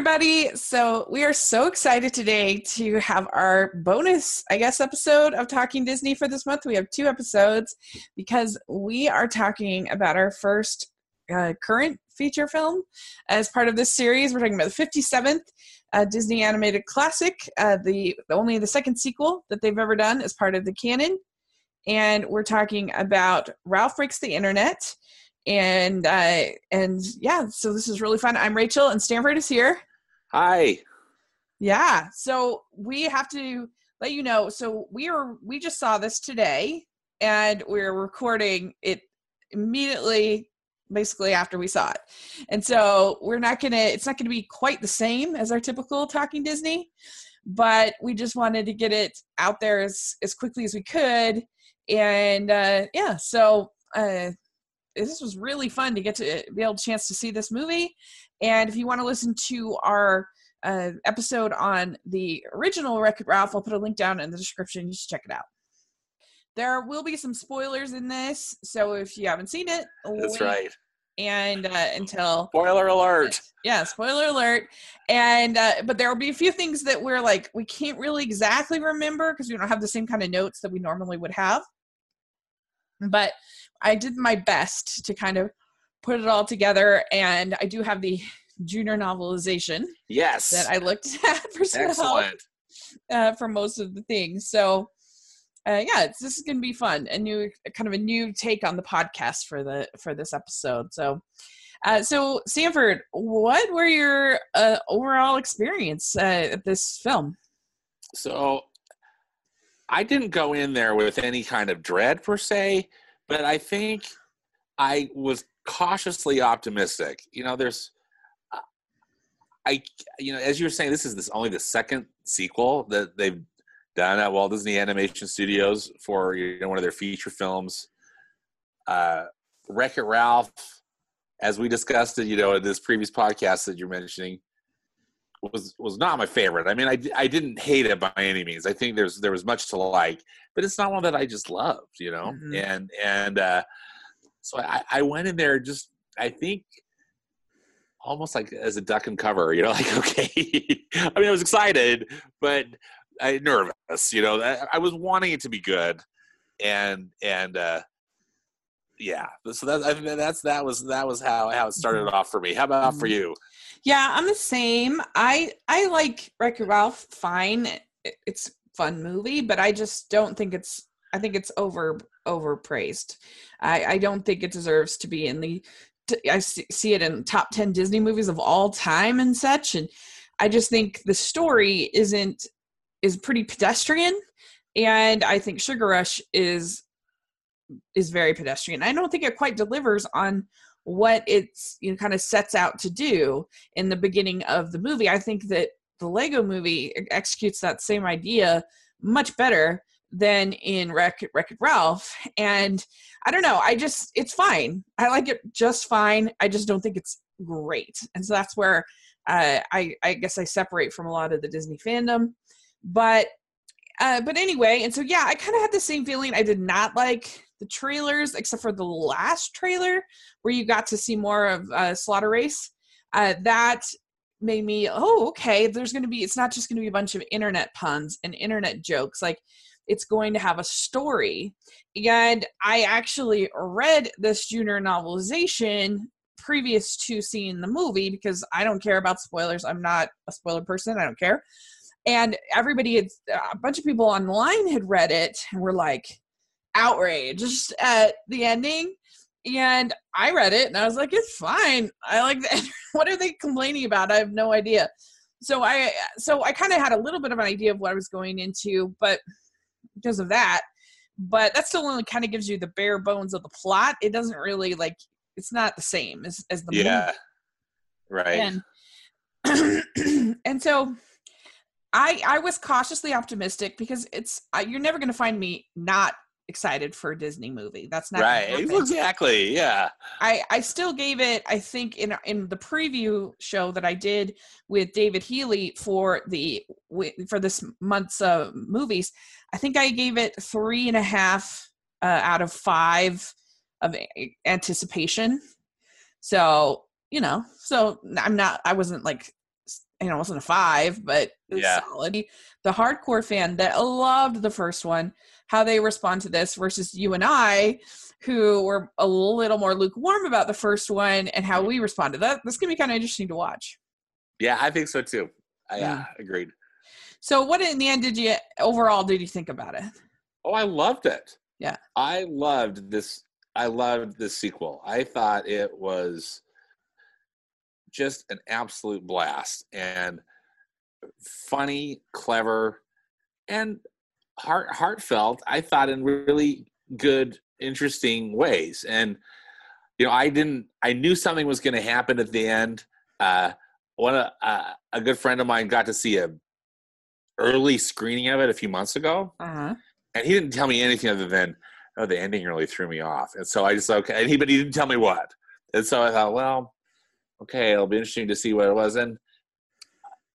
everybody. So, we are so excited today to have our bonus, I guess, episode of Talking Disney for this month. We have two episodes because we are talking about our first uh, current feature film as part of this series. We're talking about the 57th uh, Disney animated classic, uh, the only the second sequel that they've ever done as part of the canon. And we're talking about Ralph Breaks the Internet and uh and yeah so this is really fun i'm rachel and stanford is here hi. Yeah so we have to let you know so we are we just saw this today and we're recording it immediately basically after we saw it. And so we're not gonna it's not gonna be quite the same as our typical talking disney but we just wanted to get it out there as as quickly as we could. And uh yeah so uh this was really fun to get to be able to chance to see this movie. And if you want to listen to our uh, episode on the original It Ralph, I'll put a link down in the description. You should check it out. There will be some spoilers in this, so if you haven't seen it, that's right. And uh, until spoiler alert, yeah, spoiler alert. And uh, but there will be a few things that we're like we can't really exactly remember because we don't have the same kind of notes that we normally would have. But I did my best to kind of put it all together, and I do have the junior novelization. Yes, that I looked at for some Excellent. help uh, for most of the things. So, uh, yeah, this is going to be fun. A new kind of a new take on the podcast for the for this episode. So. Uh, so, Sanford, what were your uh, overall experience uh, at this film? So, I didn't go in there with any kind of dread per se, but I think I was cautiously optimistic. You know, there's, I, you know, as you were saying, this is this only the second sequel that they've done at Walt Disney Animation Studios for you know one of their feature films. Uh, Wreck It Ralph, as we discussed it, you know, in this previous podcast that you're mentioning, was was not my favorite. I mean, I I didn't hate it by any means. I think there's there was much to like, but it's not one that I just loved, you know. Mm-hmm. And and uh, so I I went in there just I think almost like as a duck and cover, you know, like okay. I mean, I was excited, but I nervous, you know. I, I was wanting it to be good, and and uh, yeah. So that I that's that was that was how how it started mm-hmm. off for me. How about for mm-hmm. you? Yeah, I'm the same. I I like Wreck-It Ralph fine. It's fun movie, but I just don't think it's I think it's over overpraised. I I don't think it deserves to be in the I see it in top 10 Disney movies of all time and such and I just think the story isn't is pretty pedestrian and I think Sugar Rush is is very pedestrian. I don't think it quite delivers on what it's you know kind of sets out to do in the beginning of the movie. I think that the Lego movie executes that same idea much better than in Wreck Ralph. And I don't know, I just it's fine. I like it just fine. I just don't think it's great. And so that's where uh, I I guess I separate from a lot of the Disney fandom. But uh, but anyway, and so yeah, I kind of had the same feeling. I did not like the trailers, except for the last trailer where you got to see more of uh, Slaughter Race. Uh, that made me, oh, okay, there's going to be, it's not just going to be a bunch of internet puns and internet jokes. Like, it's going to have a story. And I actually read this junior novelization previous to seeing the movie because I don't care about spoilers. I'm not a spoiler person. I don't care. And everybody, had, a bunch of people online had read it and were like, outraged at the ending and I read it and I was like, it's fine. I like that. what are they complaining about? I have no idea. So I so I kind of had a little bit of an idea of what I was going into, but because of that, but that still only kind of gives you the bare bones of the plot. It doesn't really like it's not the same as as the yeah, movie. right. And and so I I was cautiously optimistic because it's you're never going to find me not excited for a Disney movie. That's not right. Exactly. Yeah. I I still gave it. I think in in the preview show that I did with David Healy for the for this month's uh, movies, I think I gave it three and a half uh, out of five of anticipation. So you know, so I'm not. I wasn't like you know, it wasn't a five, but it was Yeah. solid. The hardcore fan that loved the first one, how they respond to this versus you and I, who were a little more lukewarm about the first one and how we responded. That that's gonna be kind of interesting to watch. Yeah, I think so too. I, Yeah. yeah, agreed. So, what in the end did you overall did you think about it? Oh, I loved it. Yeah. I loved this. I loved this sequel. I thought it was just an absolute blast and funny, clever, and heart heartfelt. I thought in really good, interesting ways. And you know, I didn't. I knew something was going to happen at the end. Uh, one uh, a good friend of mine got to see a early screening of it a few months ago Uh huh. and he didn't tell me anything other than oh the ending really threw me off and so i just okay and he but he didn't tell me what and so i thought well okay it'll be interesting to see what it was and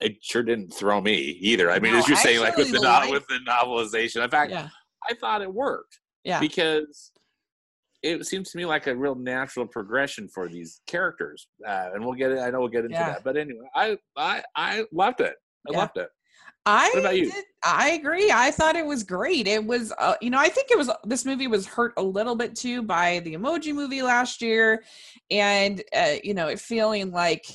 it sure didn't throw me either i mean No, as you're I saying like with the no- with the novelization in fact Yeah. i thought it worked Yeah. because it seems to me like a real natural progression for these characters uh, and we'll get it i know we'll get into Yeah. that but anyway i i i loved it i Yeah. loved it I What about you? did- I agree. I thought it was great. It was, uh, you know, I think it was this movie was hurt a little bit too by the Emoji Movie last year, and uh, you know, it feeling like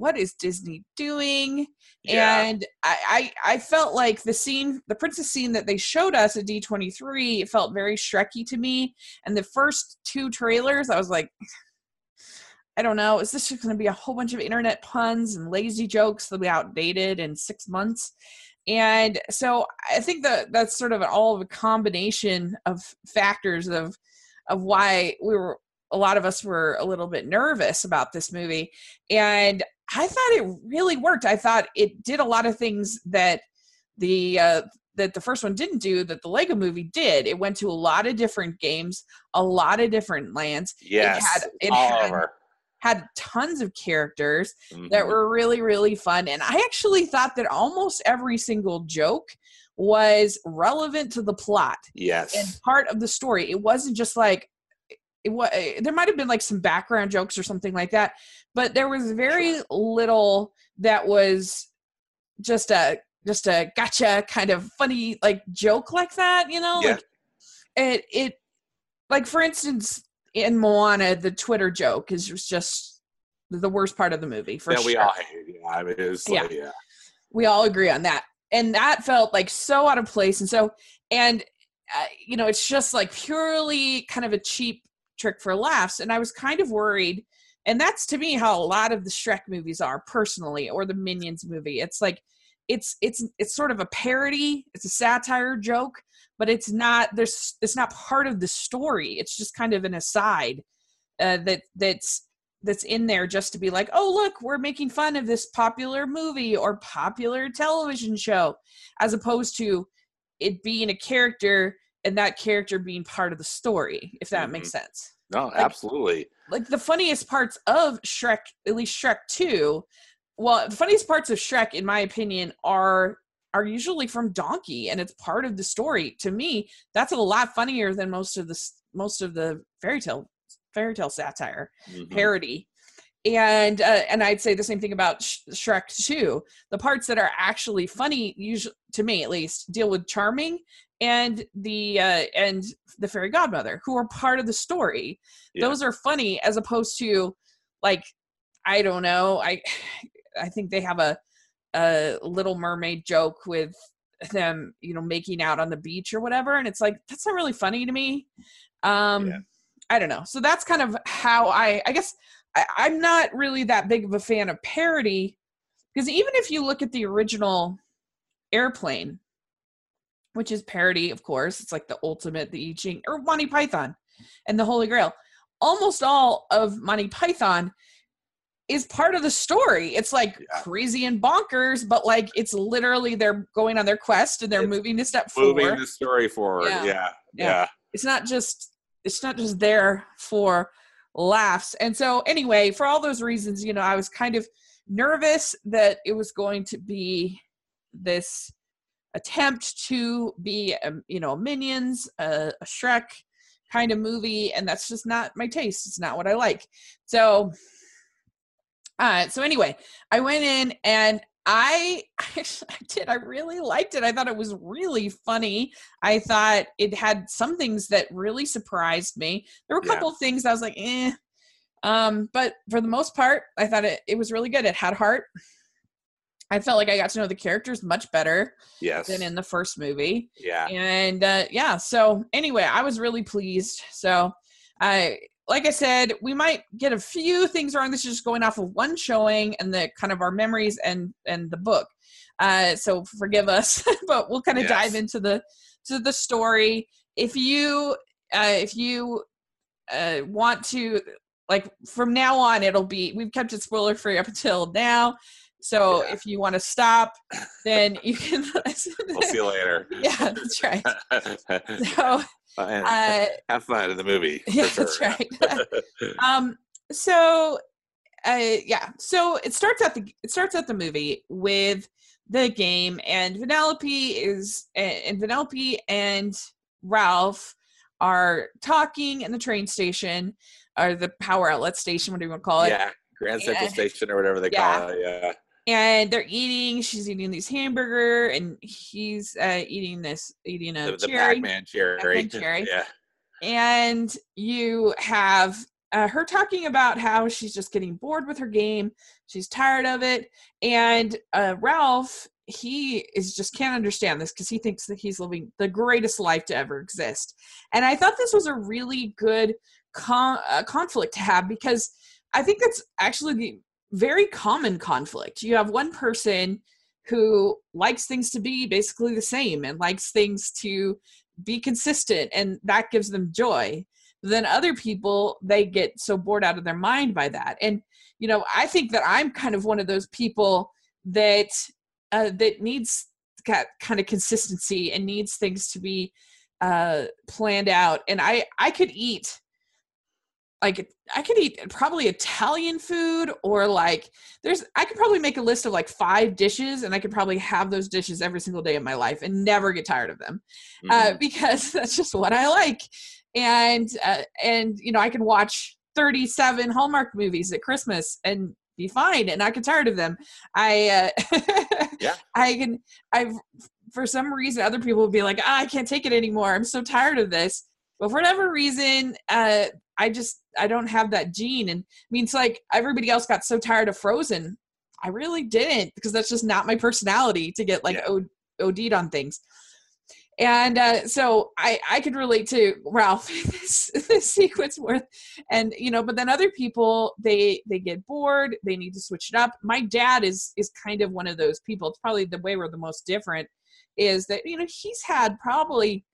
what is Disney doing? yeah And I, I I felt like the scene, the princess scene that they showed us at D twenty three, it felt very Shreky to me. And the first two trailers, I was like. I don't know. Is this just going to be a whole bunch of internet puns and lazy jokes that'll be outdated in six months? And so I think that that's sort of all of a combination of factors of of why we were a lot of us were a little bit nervous about this movie. And I thought it really worked. I thought it did a lot of things that the uh, that the first one didn't do that the Lego movie did. It went to a lot of different games, a lot of different lands, yes had- it all had- over had that of characters that Mhm. were really really fun and i actually thought that almost every single joke was relevant to the plot yes and part of the story it wasn't just like it was there might have been like some background jokes or something like that but there was very little that was just a just a gotcha kind of funny like joke like that you know Yeah. like it it like for instance in moana the twitter joke is was just the worst part of the movie for we sure all hate. Yeah, I mean, it was like, yeah. we all agree on that and that felt like so out of place and so and uh, you know it's just like purely kind of a cheap trick for laughs and i was kind of worried and that's to me how a lot of the shrek movies are personally or the minions movie. It's like it's it's it's sort of a parody it's a satire joke but it's not there's it's not part of the story. It's just kind of an aside uh, that that's that's in there just to be like, oh look, we're making fun of this popular movie or popular television show, as opposed to it being a character and that character being part of the story, if that makes sense. No, absolutely. Like the funniest parts of Shrek, at least Shrek 2, well, the funniest parts of Shrek, in my opinion, are are usually from Donkey, and it's part of the story. To me, that's a lot funnier than most of the most of the fairy tale fairy tale satire Mhm. parody and uh, and i'd say the same thing about Sh- shrek 2 the parts that are actually funny usually to me at least deal with charming and the uh, and the fairy godmother who are part of the story Yeah. those are funny as opposed to like i don't know i i think they have a a little mermaid joke with them you know making out on the beach or whatever and it's like that's not really funny to me um Yeah. i don't know so that's kind of how i i guess I, i'm not really that big of a fan of parody because even if you look at the original airplane which is parody of course it's like the ultimate the I Ching or monty python and the holy grail almost all of monty python is part of the story it's like Yeah. crazy and bonkers but like it's literally they're going on their quest and they're It's moving a step Moving forward Moving the story forward. Yeah. Yeah. Yeah. Yeah. it's not just it's not just there for laughs and so anyway for all those reasons you know i was kind of nervous that it was going to be this attempt to be um, you know minions a, a shrek kind of movie and that's just not my taste it's not what i like so uh so anyway i went in and I, I did. I really liked it. I thought it was really funny. I thought it had some things that really surprised me. There were a couple Yeah. of things I was like, eh. Um, but for the most part, I thought it, it was really good. It had heart. I felt like I got to know the characters much better Yes. than in the first movie yeah. and uh, yeah so anyway i was really pleased so i like i said we might get a few things wrong this is just going off of one showing and the kind of our memories and and the book uh, so forgive us but we'll kind of Yes. dive into the to the story if you uh, if you uh, want to like from now on it'll be we've kept it spoiler free up until now so Yeah. if you want to stop then you can We'll see you later. yeah that's right so uh, have fun in the movie. yeah sure. that's right um so uh yeah so it starts at the it starts at the movie with the game and Vanellope is and Vanellope and Ralph are talking in the train station or the power outlet station what do you want to call it yeah. Grand Central Yeah. Station or whatever they Yeah. call it. Yeah. And they're eating she's eating these hamburger and he's uh eating this eating a The, the cherry Pac-Man cherry. Pac-Man cherry. Yeah. and you have uh, her talking about how she's just getting bored with her game she's tired of it and uh, ralph he is just can't understand this because he thinks that he's living the greatest life to ever exist and i thought this was a really good con- uh, conflict to have because i think that's actually the very common conflict. You have one person who likes things to be basically the same and likes things to be consistent and that gives them joy. Then other people they get so bored out of their mind by that. And you know i think that i'm kind of one of those people that uh, that needs kind of consistency and needs things to be uh planned out. And i i could eat like i could eat probably italian food or like there's i could probably make a list of like five dishes and i could probably have those dishes every single day of my life and never get tired of them uh, Mhm. because that's just what I like. And uh, and you know I can watch 37 Hallmark movies at Christmas and be fine and not get tired of them. I uh, Yeah. I can I've for some reason other people would be like ah, I can't take it anymore. I'm so tired of this. But for whatever reason, uh, I just I don't have that gene. And I mean, it's like everybody else got so tired of Frozen. I really didn't because that's just not my personality to get like Yeah. OD'd on things and uh, so I I could relate to Ralph this this sequence worth and you know but then other people they they get bored they need to switch it up my dad is is kind of one of those people it's probably the way we're the most different is that you know he's had probably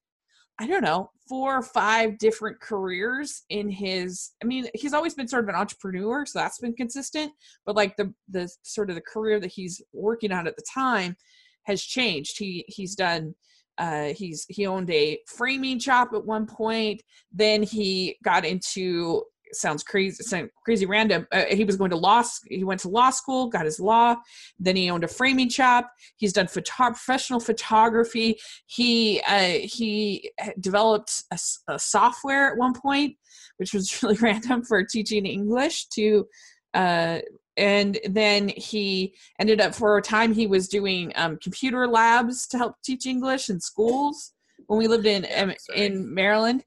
I don't know four or five different careers in his I mean he's always been sort of an entrepreneur so that's been consistent but like the the sort of the career that he's working on at the time has changed he he's done uh, he's he owned a framing shop at one point. Then he got into sounds crazy, sound crazy random. Uh, he was going to law. He went to law school, got his law. Then he owned a framing shop. He's done photo- professional photography. He uh, he developed a software at one point, which was really random for teaching English to. Uh, and then he ended up for a time he was doing um, computer labs to help teach english in schools when we lived in um, in maryland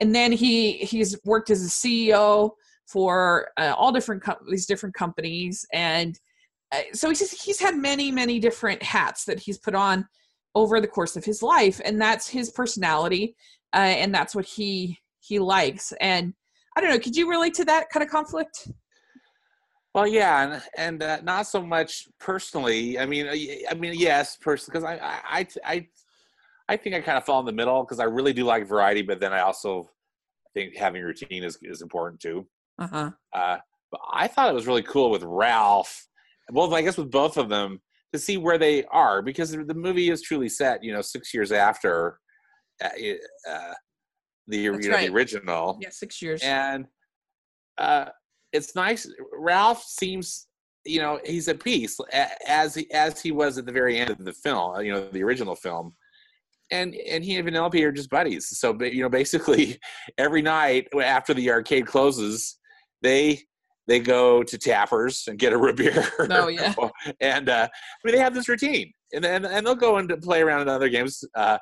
and then he he's worked as a ceo for uh, all different com- these different companies. And uh, so he's he's had many many different hats that he's put on over the course of his life. And that's his personality uh, and that's what he he likes. And i don't know could you relate to that kind of conflict? Well, yeah, and and uh, not so much personally. I mean, I mean, yes, personally, because I, I, I, I, think I kind of fall in the middle because I really do like variety, but then I also think having routine is is important too. uh-huh Uh, but I thought it was really cool with Ralph, both I guess with both of them to see where they are because the movie is truly set, you know, six years after uh, uh, the you know right. the original, yeah six years and uh, it's nice. Ralph seems, you know, he's at peace as he as he was at the very end of the film, you know, the original film. And and he and Vanellope are just buddies. So you know, basically, every night after the arcade closes, they they go to Tappers and get a root beer. Oh, yeah. and uh, I mean, they have this routine, and then and they'll go and play around in other games. Uh,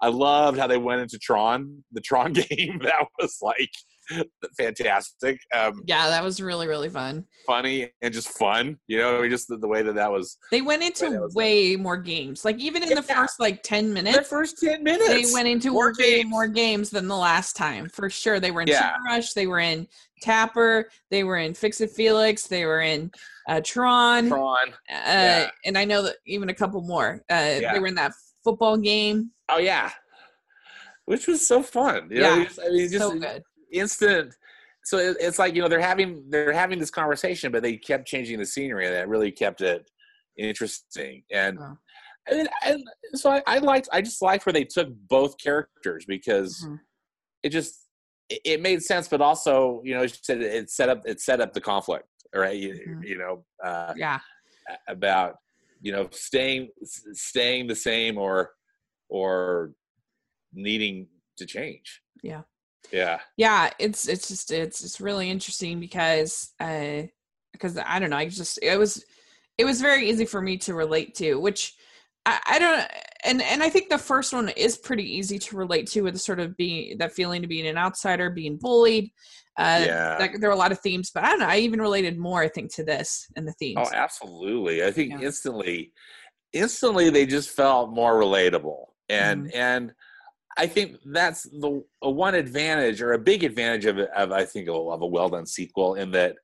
I loved how they went into Tron, the Tron game. That was like fantastic. Um, yeah, that was really really fun. Funny and just fun. You know, just the, the way that that was. They went into way more games. Like even in Yeah. the first like ten minutes, The first ten minutes, they went into more way games. more games than the last time for sure. They were in Yeah. Super Rush, they were in Tapper, they were in Fix It Felix, they were in uh, Tron, Tron. uh, yeah. and I know that even a couple more. Uh. They were in that football game. Oh yeah, which was so fun. You know, Yeah, just- I mean, just so good. Instant. So it, it's like you know they're having they're having this conversation, but they kept changing the scenery, and that really kept it interesting. And Wow. and, and so I, I liked I just liked where they took both characters because Mhm. it just it, it made sense, but also you know it said it set up it set up the conflict, right? You, Mhm. you know. Uh, Yeah. about you know staying staying the same or or needing to change Yeah. Yeah yeah it's it's just it's it's really interesting because uh because i don't know i just it was it was very easy for me to relate to which i i don't and and i think the first one is pretty easy to relate to with the sort of being that feeling to being an outsider being bullied uh Yeah. that, there were a lot of themes but i don't know i even related more i think to this and the themes oh absolutely i think Yeah. instantly instantly they just felt more relatable and and i think that's the a one advantage or a big advantage of, of i think of, of a well done sequel in that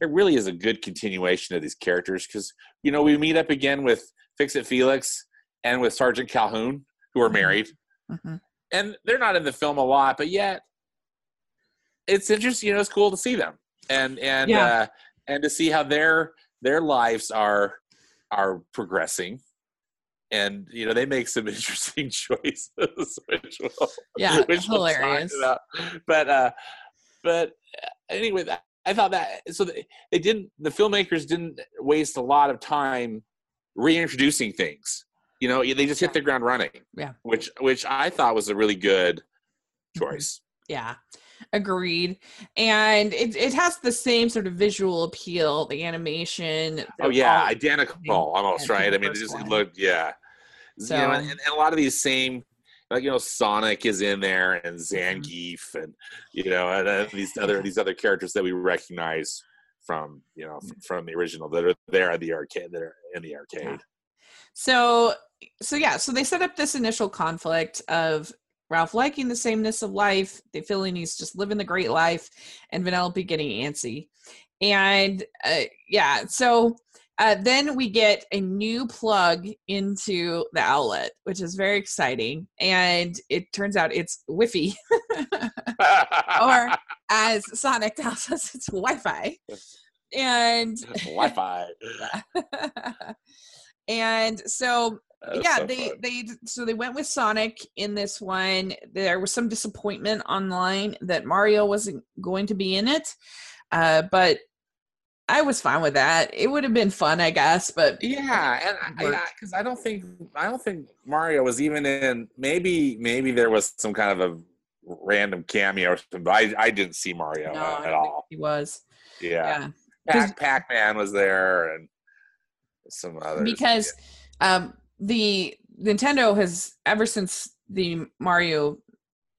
it really is a good continuation of these characters because you know we meet up again with fix it felix and with sergeant calhoun who are Mhm. married Mhm. and they're not in the film a lot, but yet it's interesting. You know, it's cool to see them and and Yeah. uh, and to see how their their lives are are progressing. And you know they make some interesting choices, which will, yeah which we'll talk hilarious about. But uh, but uh, anyway, that, I thought that so they, they didn't. The filmmakers didn't waste a lot of time reintroducing things. You know, they just hit Yeah. the ground running. Yeah. which which I thought was a really good Mhm. choice. Yeah, agreed. And it it has the same sort of visual appeal, the animation. Oh yeah, identical almost right. I mean, it just it looked yeah. So- you know, and, and a lot of these same like you know Sonic is in there and Mm-hmm. Zangief and you know and uh, these other these other characters that we recognize from you know Mm. f- from the original that are there at the arcade that are in the arcade. So so yeah, so they set up this initial conflict of Ralph liking the sameness of life, the feeling he's just living the great life, and Vanellope getting antsy. And uh, yeah, so uh, then we get a new plug into the outlet, which is very exciting. And it turns out it's Wi-Fi, or as Sonic tells us, it's Wi-Fi. And Wi-Fi. and so yeah so they fun. they so they went with sonic in this one there was some disappointment online that mario wasn't going to be in it uh but i was fine with that it would have been fun i guess but Yeah, and I Worked. because I, don't think I don't think Mario was even in. Maybe maybe there was some kind of a random cameo, or something, but I I didn't see Mario no, I at, don't at think all. he was Yeah, yeah, Pac Man was there and some others. because um the nintendo has ever since the mario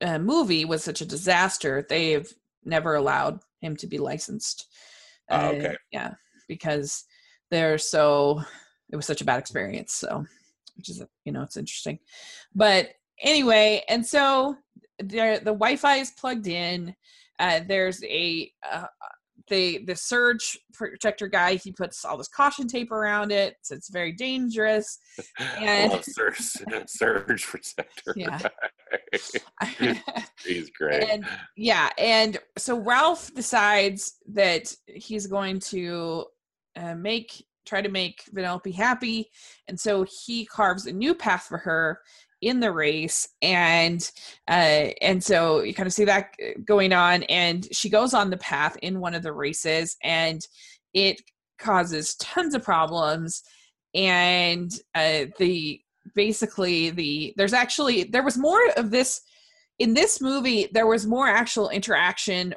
uh, movie was such a disaster they've never allowed him to be licensed. Oh, Uh, okay. yeah because they're so it was such a bad experience so which is you know it's interesting. But anyway and so there the wi-fi is plugged in. Uh, there's a uh, the the surge protector guy he puts all this caution tape around it so it's very dangerous and- I love Surge, Surge Protector. Yeah. he's great. and yeah and so ralph decides that he's going to uh, make try to make vanellope happy and so he carves a new path for her in the race and uh and so you kind of see that going on and she goes on the path in one of the races and it causes tons of problems and uh the basically the there's actually there was more of this in this movie there was more actual interaction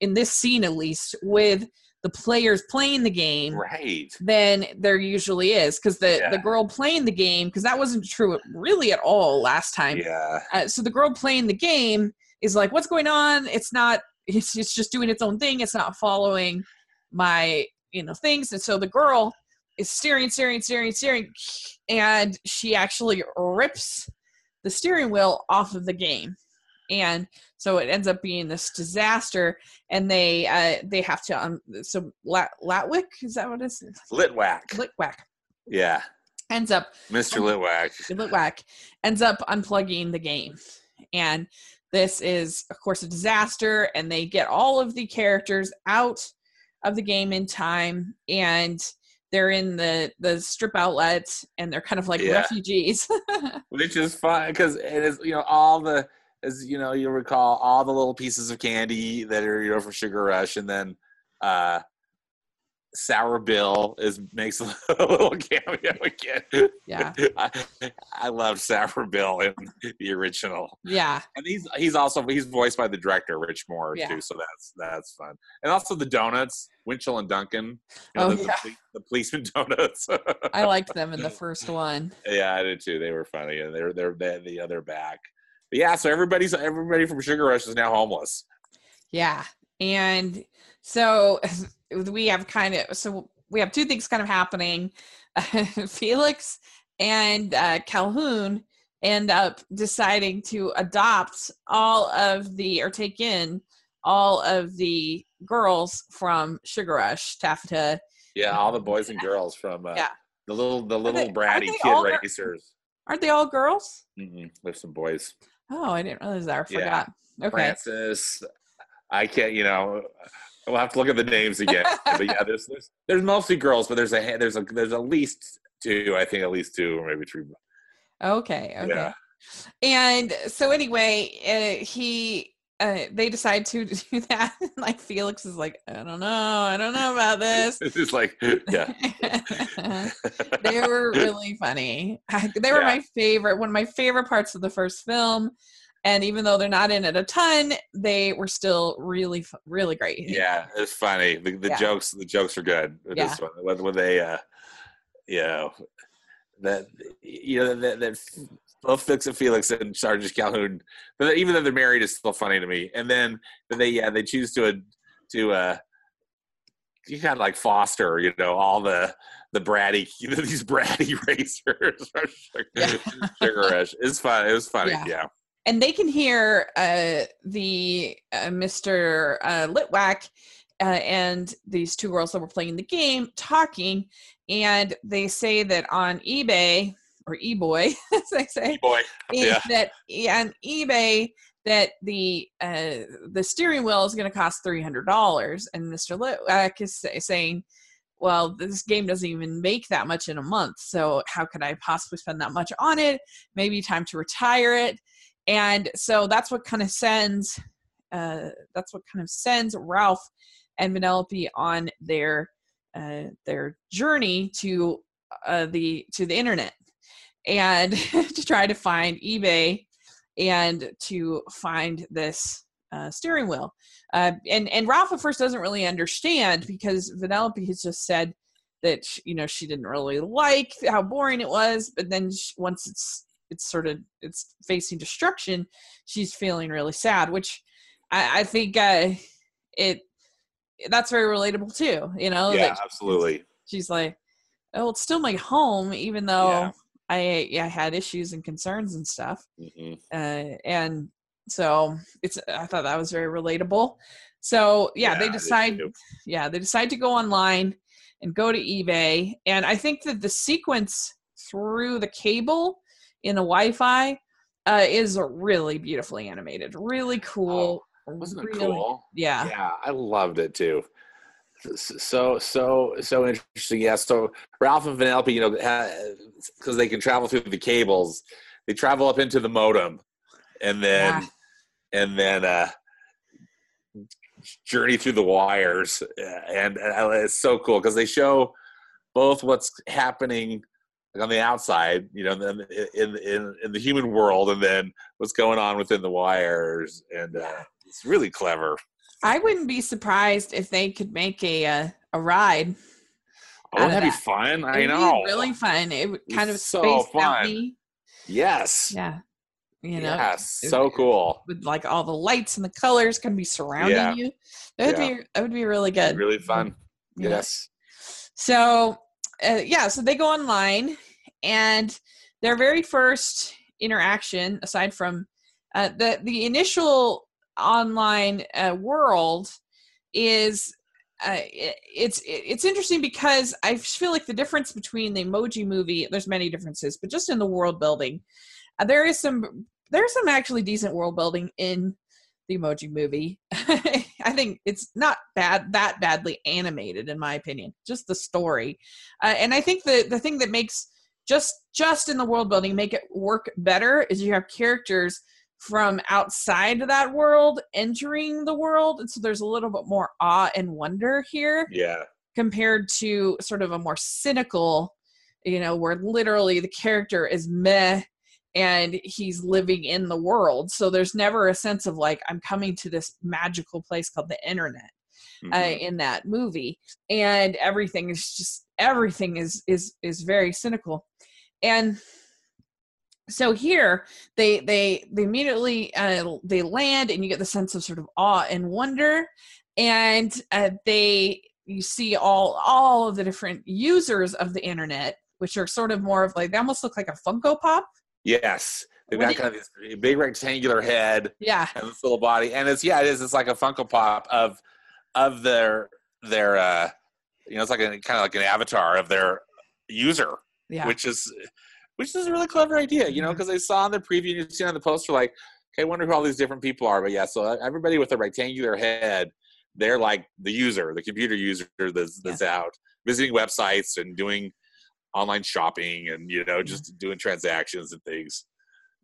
in this scene at least with the players playing the game Right. than there usually is because the Yeah. the girl playing the game because that wasn't true really at all last time Yeah. uh, so the girl playing the game is like what's going on it's not it's, it's just doing its own thing it's not following my you know things and so the girl is steering steering steering steering and she actually rips the steering wheel off of the game and so it ends up being this disaster and they uh they have to um so Lat- latwick is that what it is Litwack. litwack Yeah. ends up Mr. Um, Litwack. Litwack ends up unplugging the game. And this is, of course, a disaster. And they get all of the characters out of the game in time. And they're in the, the strip outlets and they're kind of like Yeah. refugees. Which is fun because it is, you know, all the, as you know, you'll recall all the little pieces of candy that are, you know, for Sugar Rush. And then, uh, Sour Bill is makes a little cameo again. yeah. I, I love Sour Bill in the original. Yeah. and he's he's also he's voiced by the director Rich Moore Yeah. too, so that's that's fun. And also the donuts, Wynnchel and Duncan. you know, Oh, the, yeah. the, the policeman donuts. I liked them in the first one. yeah, I did too. They were funny, and they're they're they, the other back. But yeah, so everybody's everybody from Sugar Rush is now homeless. Yeah. And so we have kind of so we have two things kind of happening. Felix and uh, Calhoun end up deciding to adopt all of the or take in all of the girls from Sugar Rush, Taffyta. Yeah, all the boys and girls from uh, Yeah. the little the little they- bratty kid all racers. Aren't they all girls? Mm-mm, there's some boys. Oh, I didn't realize that. I Yeah. forgot. Okay. Francis. I can't, you know. We'll have to look at the names again. but yeah, there's, there's there's mostly girls, but there's a there's a there's at least two. I think at least two or maybe three. Okay. Okay. Yeah. And so anyway, uh, he uh, they decide to do that. like Felix is like, I don't know, I don't know about this. It's just like yeah. they were really funny. They were Yeah. my favorite. One of my favorite parts of the first film. And even though they're not in it a ton, they were still really, really great. yeah, it's funny. The, the Yeah. jokes the jokes are good. with Yeah. This one when, when they uh, you know that you know that that both Fix and Felix and Sergeant Calhoun, but even though they're married, it's still funny to me. And then they yeah they choose to to uh you kind of like foster you know all the the bratty these bratty racers Yeah. Sugar Rush. It's fun. It was funny. Yeah. Yeah. and they can hear uh, the uh, Mr. Uh, Litwack uh, and these two girls that were playing the game talking, and they say that on eBay or eBoy, as they say, Boy. is Yeah. that on eBay that the uh, the steering wheel is going to cost three hundred dollars, and Mr. Litwack is say, saying. Well, this game doesn't even make that much in a month, so how could I possibly spend that much on it? Maybe time to retire it and so that's what kind of sends uh, that's what kind of sends Ralph and Vanellope on their uh, their journey to uh, the to the internet and to try to find eBay and to find this uh, steering wheel. Uh, and and Ralph at first doesn't really understand because Vanellope has just said that you know she didn't really like how boring it was, but then sh once it's it's sort of it's facing destruction, she's feeling really sad, which I, I think uh, it that's very relatable too. You know, Yeah, absolutely. she's like, oh, it's still my home, even though Yeah. I I had issues and concerns and stuff Mhm. uh, and so it's i thought that was very relatable so yeah, Yeah, they decide too. yeah they decide to go online and go to ebay and i think that the sequence through the cable in the wi-fi uh, is really beautifully animated really cool Oh, Wasn't it really, cool? yeah yeah i loved it too so so so interesting yeah. So ralph and vanellope you know because they can travel through the cables they travel up into the modem and then Yeah. and then uh journey through the wires and, and it's so cool because they show both what's happening on the outside you know in, in in in the human world and then what's going on within the wires and uh, it's really clever I wouldn't be surprised if they could make a uh, a ride. Oh, that'd be fun. I It'd be know. really fun. It would kind of So space fun. mountain-y. Yes. Yeah, you know, yes. it- So cool. with like all the lights and the colors can be surrounding Yeah. you. That would Yeah. be that would be really good. Really fun. Yeah. Yes. So, uh, yeah, so they go online, and their very first interaction, aside from uh, the the initial online uh, world, is uh, it, it's it's interesting because I feel like the difference between the Emoji Movie, there's many differences, but just in the world building, uh, there is some there's some actually decent world building in the Emoji Movie. I think it's not bad that badly animated in my opinion. Just the story, uh, and I think the the thing that makes just just in the world building make it work better is you have characters from outside that world entering the world, and so there's a little bit more awe and wonder here Yeah. compared to sort of a more cynical, you know, where literally the character is meh and he's living in the world. So there's never a sense of like, I'm coming to this magical place called the internet uh, Mhm. in that movie. And everything is just, everything is, is, is very cynical. And so here they they they immediately uh, they land and you get the sense of sort of awe and wonder. And uh, they you see all all of the different users of the internet which are sort of more of like they almost look like a funko pop. Yes. They've got kind of this big rectangular head yeah. and this little body, and it's yeah, it is. It's like a Funko Pop of of their their uh, you know, it's like a kind of like an avatar of their user, yeah. which is which is a really clever idea, you know, because I saw in the preview, you see on the poster, like, okay, I wonder who all these different people are. But yeah, so everybody with a rectangular head, they're like the user, the computer user that's, that's out visiting websites and doing online shopping and you know just doing transactions and things.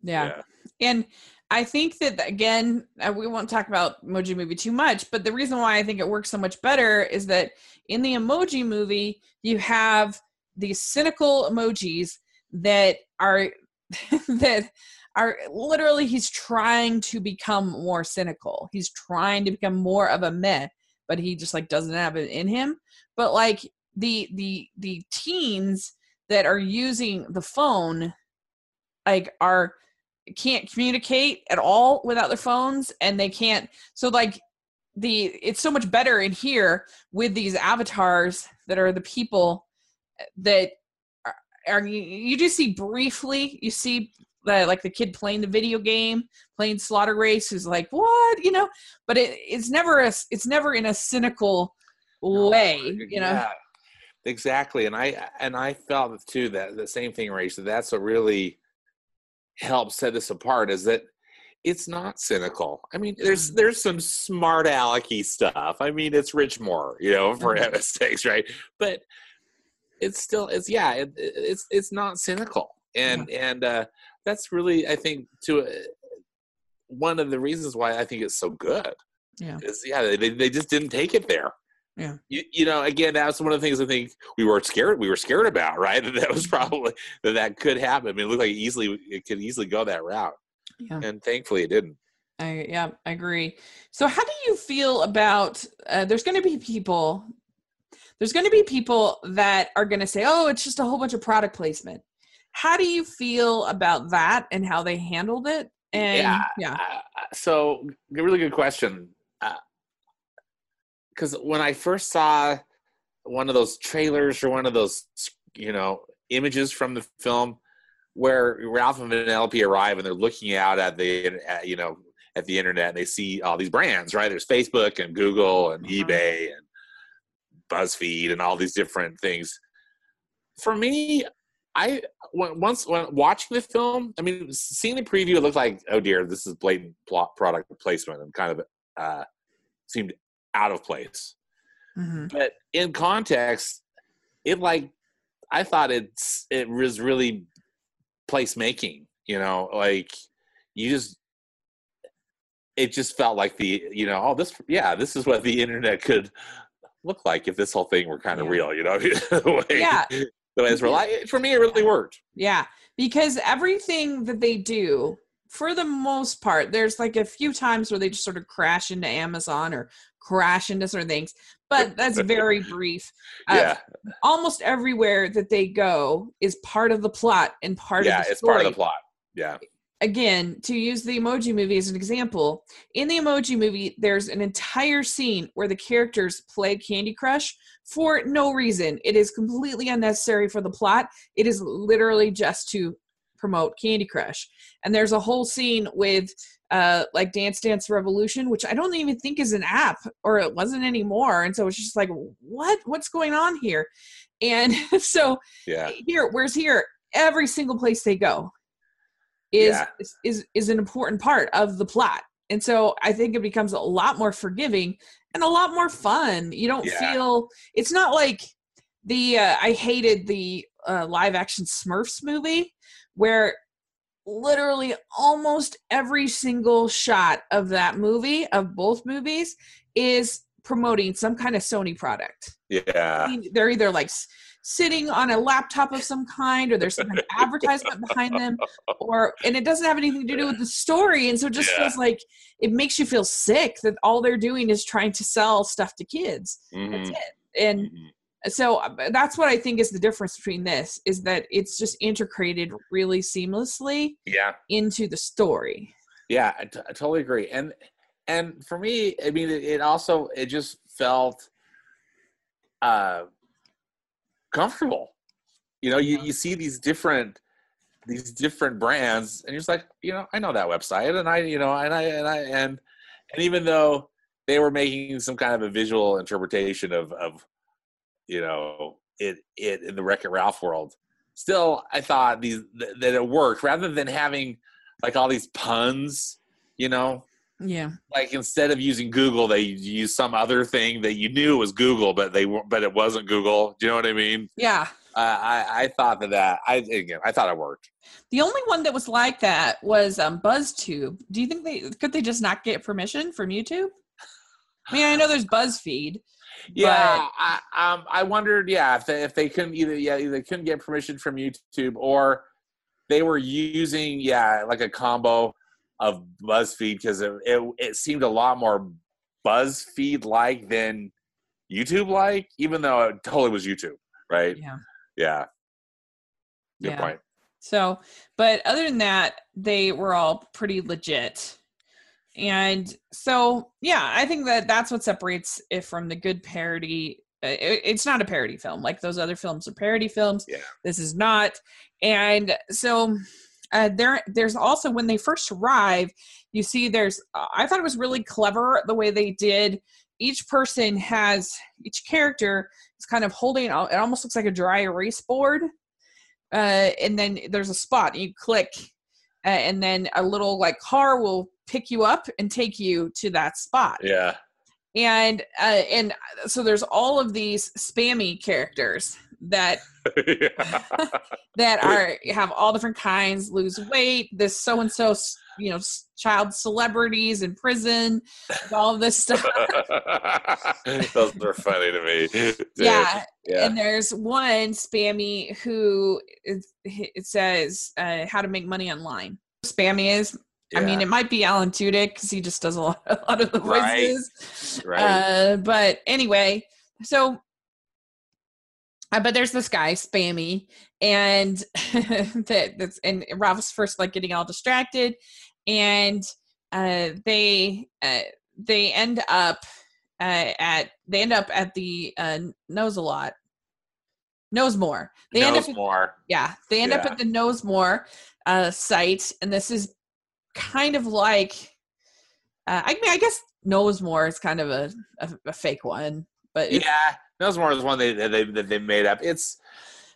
yeah and i think that again uh, we won't talk about emoji movie too much but the reason why i think it works so much better is that in the emoji movie you have these cynical emojis that are that are literally he's trying to become more cynical. He's trying to become more of a meh but he just like doesn't have it in him. But like the the the teens that are using the phone like are can't communicate at all without their phones and they can't so like the it's so much better in here with these avatars that are the people that are, you, you just see briefly you see the, like the kid playing the video game playing slaughter race who's like what you know but it, it's never a it's never in a cynical way you know Yeah, exactly. And I and I felt too that the same thing, Rach. That that's what really helps set this apart is that it's not cynical. I mean, there's there's some smart alecky stuff. I mean, it's Rich Moore, you know, for Mhm. heaven's sakes, right? But it's still it's yeah, it, it's it's not cynical, and and uh, that's really I think to uh, one of the reasons why I think it's so good. Yeah. is yeah, they they just didn't take it there Yeah. you, you know again that's one of the things i think we were scared we were scared about right that that was Mm-hmm. probably that that could happen i mean it looked like easily it could easily go that route yeah and thankfully it didn't I yeah, I agree. So how do you feel about uh, there's going to be people there's going to be people that are going to say, "Oh, it's just a whole bunch of product placement." How do you feel about that and how they handled it? And Yeah. yeah. uh, so a really good question because when i first saw one of those trailers or one of those you know images from the film where ralph and Vanellope arrive and they're looking out at the at, you know at the internet and they see all these brands right there's facebook and google and Uh-huh. ebay and buzzfeed and all these different things for me i once when watching the film i mean seeing the preview it looked like oh dear this is blatant plot product placement and kind of uh seemed out of place Mhm. but in context it like i thought it's it was really placemaking you know like you just it just felt like the you know oh this yeah this is what the internet could look like if this whole thing were kind of Yeah. real you know the way, Yeah. the way it's real I, for me it really worked Yeah, because everything that they do for the most part, there's like a few times where they just sort of crash into Amazon or crash into certain things, but that's very brief. Uh, yeah, almost everywhere that they go is part of the plot and part yeah, of the Yeah, it's part of the plot. Yeah, Again, to use the emoji movie as an example, in the emoji movie, there's an entire scene where the characters play Candy Crush for no reason. It is completely unnecessary for the plot. It is literally just to promote Candy Crush. And there's a whole scene with uh like Dance Dance Revolution, which I don't even think is an app or it wasn't anymore. And so it's just like, what? What's going on here? And so yeah, here, where's here? Every single place they go is Yeah. is, is is an important part of the plot. And so I think it becomes a lot more forgiving and a lot more fun. You don't Yeah. feel it's not like the uh, I hated the uh, live action Smurfs movie where literally almost every single shot of that movie of both movies is promoting some kind of Sony product. I yeah, mean, they're either like sitting on a laptop of some kind or there's some kind of advertisement behind them or and it doesn't have anything to do with the story and so it just Yeah. feels like it makes you feel sick that all they're doing is trying to sell stuff to kids that's Mhm, it and mhm. so uh, that's what i think is the difference between this is that it's just integrated really seamlessly yeah, into the story yeah. I, t- I totally agree. And and for me, I mean, it, it also it just felt uh comfortable. You know, you you see these different these different brands, and you're just like, you know, I know that website, and I, you know, and I and I and and even though they were making some kind of a visual interpretation of of you know it it in the Wreck It Ralph world, still I thought these th- that it worked rather than having like all these puns, you know, yeah like instead of using Google, they use some other thing that you knew was Google, but they but it wasn't Google. Do you know what I mean? yeah Uh, I I thought that that I again I thought it worked. the only one that was like that was um buzztube do you think they could they just not get permission from youtube i mean i know there's buzzfeed Yeah, I, um, I wondered, yeah, if they, if they couldn't either, yeah, they couldn't get permission from YouTube or they were using, yeah, like a combo of BuzzFeed because it, it it seemed a lot more BuzzFeed like than YouTube like, even though it totally was YouTube, right? yeah Yeah, good Yeah. point. So, but other than that, they were all pretty legit. And so, yeah, I think that that's what separates it from the good parody. it- It's not a parody film like those other films are parody films. Yeah. This is not. And so, uh, there, there's also when they first arrive, you see there's. Uh, I thought it was really clever the way they did. Each person has each character is kind of holding. It almost looks like a dry erase board uh, and then there's a spot you click uh, and then a little like car will pick you up and take you to that spot Yeah, and uh, and so there's all of these spammy characters that that are have all different kinds lose weight this so and so you know child celebrities in prison all this stuff Those are funny to me. Yeah yeah, and there's one spammy who is, it says uh, how to make money online spammy is i mean it might be alan tudyk because he just does a lot, a lot of the Right. voices Right. uh, but anyway so uh, but there's this guy spammy and that that's and ralph's first like getting all distracted and uh they uh they end up uh, at they end up at the uh nose a lot knows more they end knows up at- more. yeah they end up at the Knowsmore uh site and this is kind of like uh, i mean i guess Knowsmore is kind of a, a, a fake one but Yeah, Knowsmore is one they that they that they made up. It's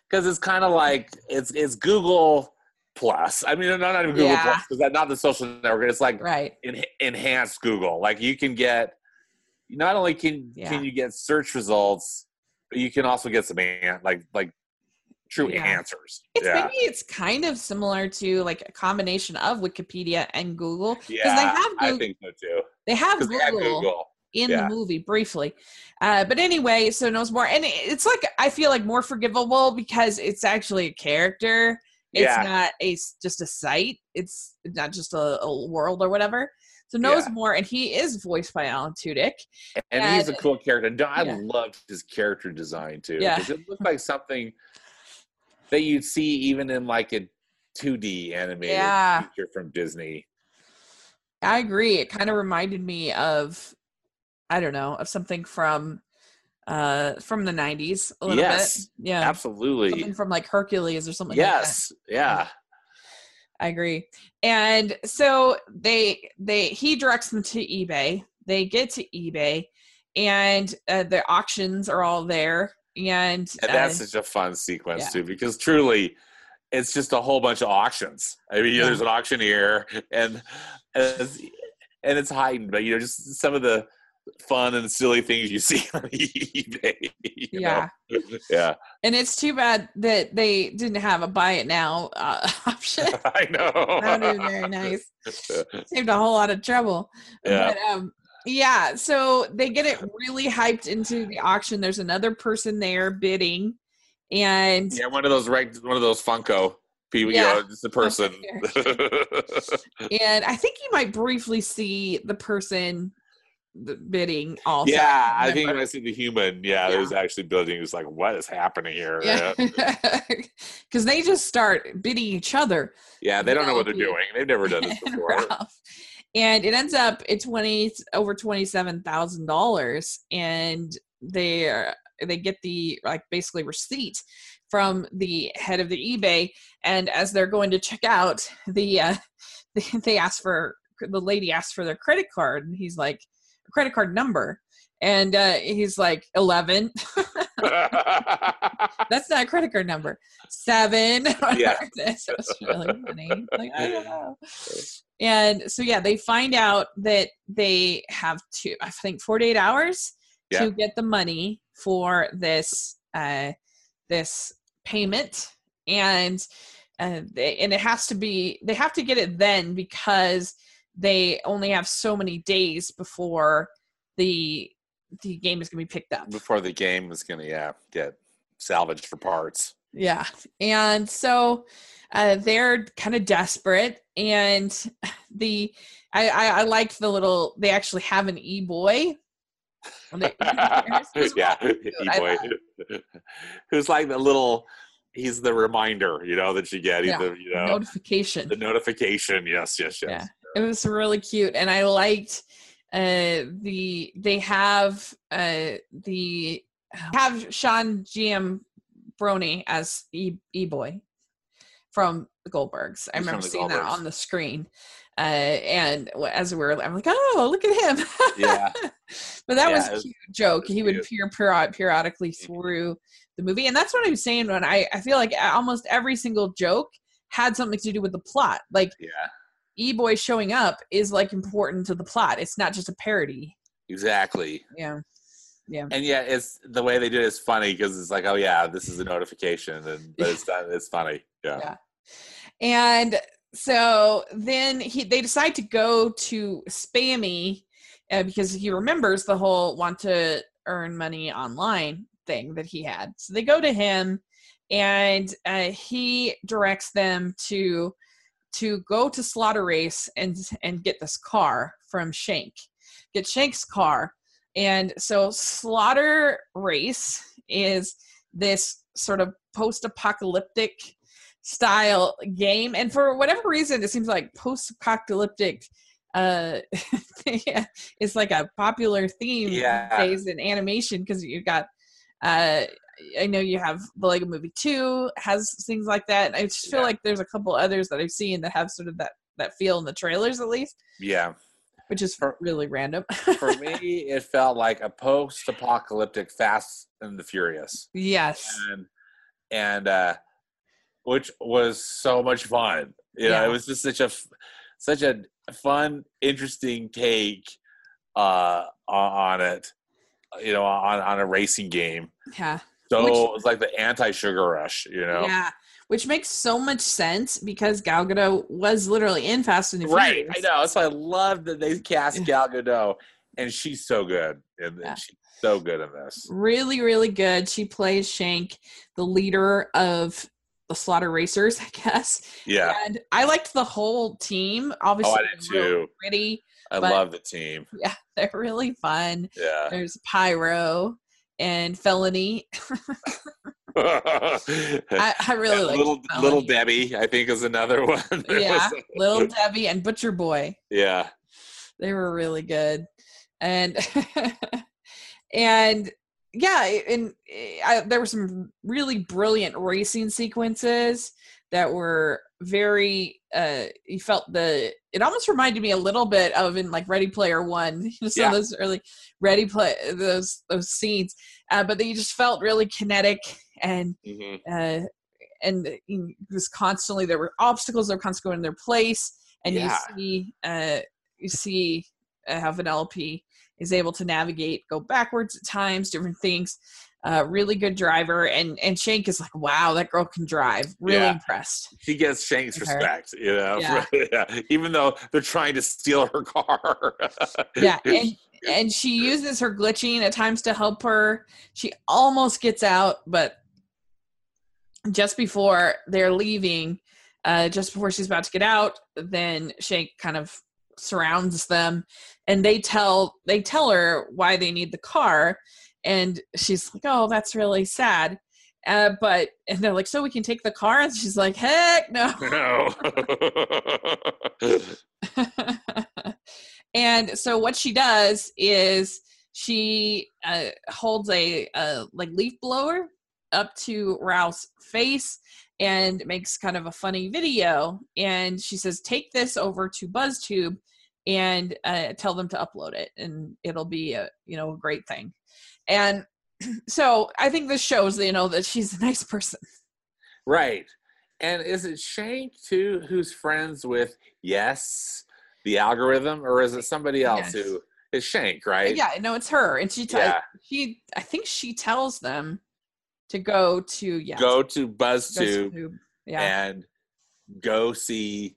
because it's kind of like it's it's Google Plus. I mean, not, not even Google Yeah. Plus because that's not the social network. It's like right en- enhanced Google. Like you can get not only can Yeah. can you get search results, but you can also get some an- like like true Yeah. answers. it's yeah, maybe it's kind of similar to like a combination of wikipedia and google yeah, they have I think so too. they have Because they google, Google. In yeah. the movie briefly uh, but anyway so Knowsmore and it's like i feel like more forgivable because it's actually a character It's Yeah. not a just a site. It's not just a, a world or whatever. So knows Yeah. more, and he is voiced by Alan Tudyk. and he's a cool character. I loved his character design too. Yeah. it looked like something that you'd see even in like a 2D animated Yeah. feature from Disney. I agree. It kind of reminded me of, I don't know, of something from, uh, from the '90s a little Yes, bit. Yeah, Absolutely. something from like Hercules or something. like that. Yes. Yeah. I agree. And so they they he directs them to eBay. They get to eBay, and uh, the auctions are all there. And, And that's uh, such a fun sequence yeah. too, because truly, it's just a whole bunch of auctions. I mean, there's an auctioneer, and and it's, and it's heightened, but you know, just some of the fun and silly things you see on eBay. you yeah, know? yeah, and it's too bad that they didn't have a buy it now uh, option. I know. that would be very nice. Saved a whole lot of trouble. Yeah. But um, yeah, so they get it really hyped into the auction. There's another person there bidding, and Yeah, one of those right, one of those Funko people. Yeah. You know, just a person. and I think you might briefly see the person bidding also. yeah, I think when I see the human, yeah, Yeah. there's actually building. It's like, what is happening here? Yeah, because they just start bidding each other. Yeah, they don't know what they're doing. They've never done this before. And it ends up at twenty over twenty seven thousand dollars, and they are, they get the like basically receipt from the head of the eBay. And as they're going to check out, the uh, they, they ask for the lady asks for their credit card, and he's like credit card number, and uh, he's like eleven. That's not a credit card number. Seven. Yeah. so it's really funny. Like, I don't know. And so yeah, they find out that they have to I think 48 hours Yeah. to get the money for this uh this payment and uh, they, and it has to be they have to get it then because they only have so many days before the the game is going to be picked up. Before the game is gonna, yeah, get salvaged for parts. Yeah. And so uh, they're kind of desperate. And the, I, I, I like the little, they actually have an e boy. yeah, E-boy. Who's like the little? He's the reminder, you know, that you get. He's Yeah. the, you know, Notification. the notification. Yes, yes, yes. Yeah. It was really cute. And I liked uh, the, they have uh, the, have Sean GM Brony as e e boy from the Goldbergs. I He's remember seeing that on the screen. Uh, and as we were, I'm like, oh, look at him. Yeah. but that Yeah, was a was- cute joke. He would peer period- periodically through the movie, and that's what I'm saying when I I feel like almost every single joke had something to do with the plot. Like Yeah, E Boy showing up is like important to the plot. It's not just a parody. exactly. Yeah. Yeah. And yeah, it's the way they do it is funny because it's like, oh yeah, this is a notification, and but it's. It's funny. Yeah. Yeah. And so then he they decide to go to Spammy uh, because he remembers the whole want to earn money online thing that he had. So they go to him and uh, he directs them to to go to Slaughter Race and and get this car from Shank. Get Shank's car. And so Slaughter Race is this sort of post-apocalyptic style game and for whatever reason it seems like post-apocalyptic uh it's like a popular theme Yeah. these days in animation because you've got uh i know you have the lego movie 2 has things like that and i just feel Yeah. like there's a couple others that i've seen that have sort of that that feel in the trailers at least Yeah. which is For- really random For me, it felt like a post-apocalyptic Fast and the Furious, yes and and uh, which was so much fun. You know, Yeah. it was just such a such a fun, interesting take uh, on on it. You know, on on a racing game. yeah So Which- it was like the anti-sugar rush. You know. Yeah, which makes so much sense because Gal Gadot was literally in Fast and the Furious. Right, I know. So I love that they cast. Gal Gadot, and she's so good, and Yeah. she's so good in this. Really, really good. She plays Shank, the leader of the slaughter racers, I guess. Yeah. And I liked the whole team. Obviously, Oh, I did too. Pretty. I love the team. Yeah, they're really fun. Yeah. There's Pyro and Felony. I, I really like little Felony. little Debbie, I think, is another one. Yeah, Little Debbie and Butcher Boy. yeah. They were really good, and and yeah, and I, there were some really brilliant racing sequences that were very. uh You felt the. It almost reminded me a little bit of in like Ready Player One. You Yeah. those early Ready Play those those scenes, uh, but they just felt really kinetic and hmm uh, and you- just constantly there were obstacles that were constantly going in their place, and Yeah. you see uh, you see uh, how Vanellope is able to navigate, go backwards at times, different things. Uh, really good driver, and and Shank is like, wow, that girl can drive. Really Yeah. impressed. She gets Shank's respect, you know, Yeah. yeah. even though they're trying to steal her car. Yeah, and and she uses her glitching at times to help her. She almost gets out, but just before they're leaving, uh, just before she's about to get out, then Shank kind of surrounds them, and they tell they tell her why they need the car, and she's like, "Oh, that's really sad." Uh, but and they're like, "So we can take the car?" And she's like, "Heck no!" no. and so what she does is she uh, holds a, a like leaf blower up to Ralph's face and makes kind of a funny video. And she says, "Take this over to BuzzTube and uh, tell them to upload it, and it'll be a you know a great thing." And so I think this shows you know that she's a nice person. right. And is it Shank too who's friends with Yes, the algorithm, or is it somebody else Yes. who is Shank, right? Yeah, no, it's her, and she t- Yeah. she I think she tells them to go to yeah Go to BuzzTube BuzzTube. Yeah, and go see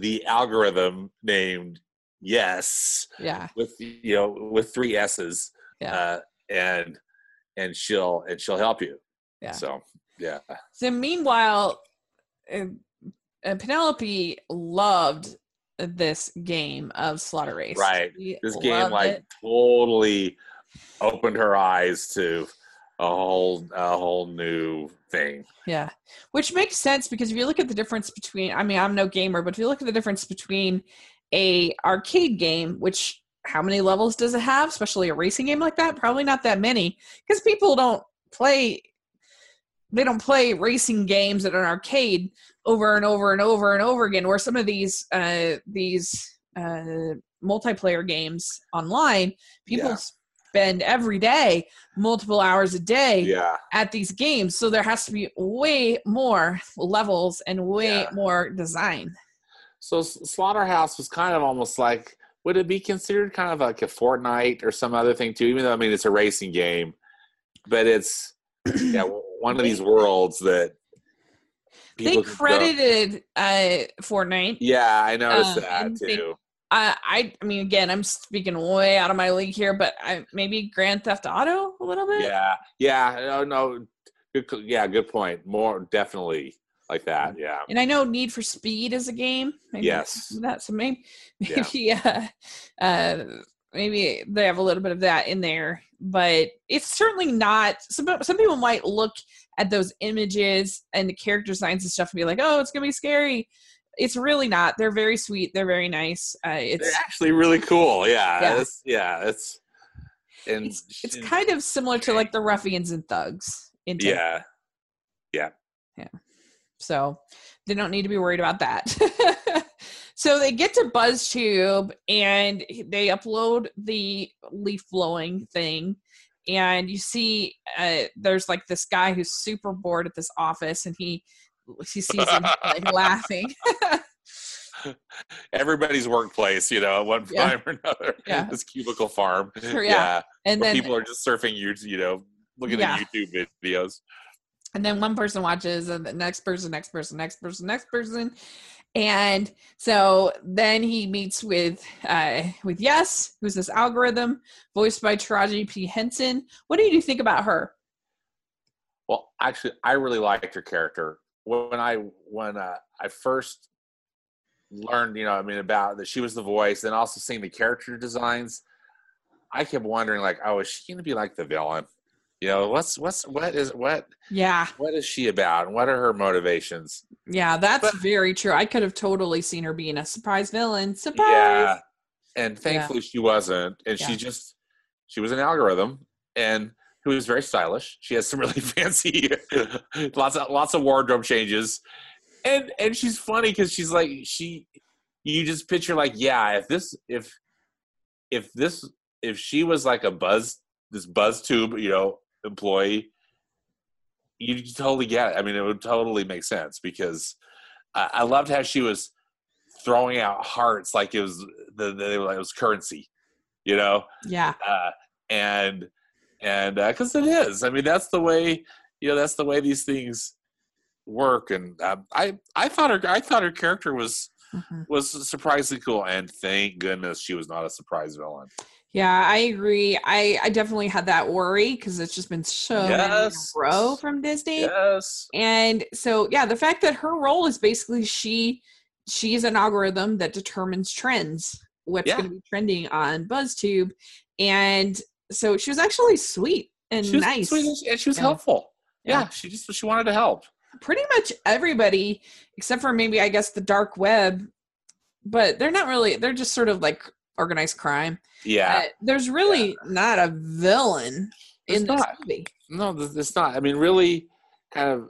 the algorithm named Yes yeah, with you know with three S's. Yeah. Uh, and and she'll and she'll help you. Yeah. So yeah. So meanwhile, uh, uh, Vanellope loved this game of Slaughter Race. Right. She This game like it. totally opened her eyes to a whole a whole new thing. yeah, which makes sense because if you look at the difference between, I mean, I'm no gamer, but if you look at the difference between a arcade game, which how many levels does it have, especially a racing game like that? Probably not that many, because people don't play. They don't play racing games at an arcade over and over and over and over again. Where some of these uh, these uh, multiplayer games online, people Yeah. spend every day multiple hours a day Yeah. at these games. So there has to be way more levels and way Yeah. more design. So Slaughterhouse was kind of almost like would it be considered kind of like a Fortnite or some other thing too? Even though I mean it's a racing game, but it's yeah one of these worlds that They people can go- credited uh, Fortnite. Yeah, I noticed um, that and they- too. I, I, I mean, again, I'm speaking way out of my league here, but I maybe Grand Theft Auto a little bit. Yeah, yeah, no, no, good, yeah, good point. More definitely like that. Yeah, And I know Need for Speed is a game. Maybe Yes. That's so maybe Yeah. maybe uh, uh, maybe they have a little bit of that in there, but it's certainly not. Some some people might look at those images and the character designs and stuff and be like, "Oh, it's gonna be scary." It's really not. They're very sweet. They're very nice. Uh, it's they're actually really cool. Yeah, Yeah. it's yeah, it's and it's it's and- kind of similar to like the ruffians and thugs in yeah. Yeah. yeah, so they don't need to be worried about that. so they get to BuzzTube and they upload the leaf blowing thing, and you see uh, there's like this guy who's super bored at this office, and he he sees him like laughing. everybody's workplace, you know, at one Yeah. time or another. Yeah. This cubicle farm. Sure, yeah. yeah. and then people are just surfing you, you know, looking Yeah. at YouTube videos. And then one person watches and the next person next person next person next person. And so then he meets with uh with yes who's this algorithm voiced by taraji p. Henson. What do you think about her? Well, actually, I really liked her character. When I when uh, I first learned, you know, I mean, about that she was the voice, and also seeing the character designs, I kept wondering, like, oh, is she going to be like the villain? You know, what's what's what is what Yeah. what is she about, and what are her motivations? Yeah, that's But- very true. I could have totally seen her being a surprise villain. Surprise. Yeah, and thankfully she wasn't, and Yeah. she just she was an algorithm, and who was very stylish. She has some really fancy, lots of lots of wardrobe changes, and and she's funny because she's like she, you just picture like yeah, if this if if this if she was like a buzz this buzz tube you know employee, you totally get it. I mean, it would totally make sense because I, I loved how she was throwing out hearts like it was the, the it was currency, you know Yeah. uh, and and because it is. I mean, that's the way you know. That's the way these things work. And um, I I thought her I thought her character was Mhm. was surprisingly cool. And thank goodness she was not a surprise villain. Yeah, I agree. I, I definitely had that worry because it's just been so Yes. row from Disney. Yes. And so yeah, the fact that her role is basically she she's an algorithm that determines trends, what's Yeah. gonna be trending on BuzzTube. And so she was actually sweet and She was nice. sweet and she- and she was Yeah. helpful. Yeah. Yeah. she just she wanted to help. Pretty much everybody, except for maybe I guess the dark web, but they're not really they're just sort of like organized crime. Yeah. Uh, there's really not a villain There's in this not. movie. No, it's not. I mean, really, kind of.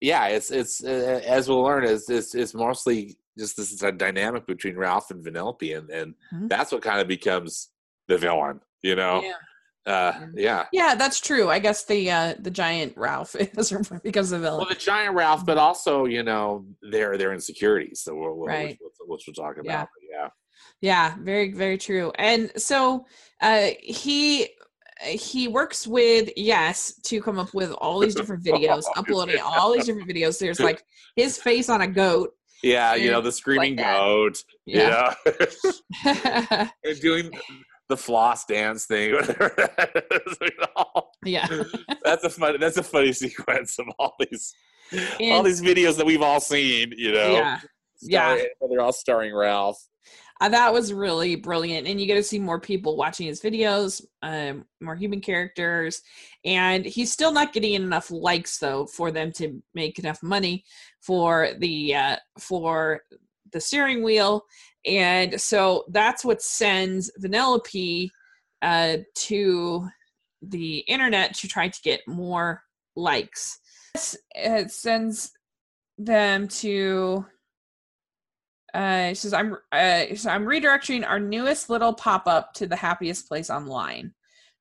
Yeah, it's it's uh, as we'll learn, is it's, it's mostly just this is a dynamic between Ralph and Vanellope, and and Mhm. that's what kind of becomes the villain. You know, Yeah. uh, yeah. Yeah, that's true. I guess the uh the giant Ralph is becomes the villain. Well, the giant Ralph, but also you know their their insecurities. So we'll, we'll, Right. which, which we'll talk about. Yeah. Yeah, very very true. And so uh he he works with yes to come up with all these different videos, uploading all these different videos. There's like his face on a goat. Yeah, you know the screaming that. goat. Yeah. Yeah, and doing the floss dance thing. whatever that is, you know. yeah. that's a funny that's a funny sequence of all these all these videos that we've all seen you know Yeah. Yeah. They're all starring ralph Uh, that was really brilliant and you get to see more people watching his videos um, more human characters and he's still not getting enough likes though for them to make enough money for the uh, for the steering wheel and so that's what sends vanellope uh, to the internet to try to get more likes. It sends them to uh, it says I'm uh, so I'm redirecting our newest little pop up to the happiest place online.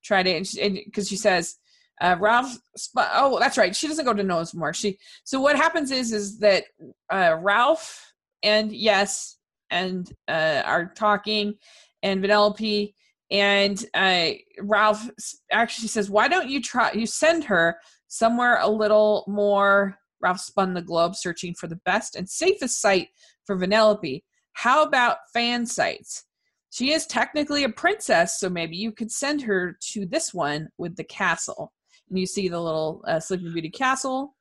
Try to because she says uh, Ralph. Oh, that's right. She doesn't go to Knowsmore. She so what happens is is that uh, Ralph and yes and uh, are talking and Vanellope and uh, Ralph actually says, "Why don't you try? You send her somewhere a little more." Ralph spun the globe, searching for the best and safest site for Vanellope. How about fan sites? She is technically a princess, so maybe you could send her to this one with the castle. And you see the little uh, Sleeping Beauty castle.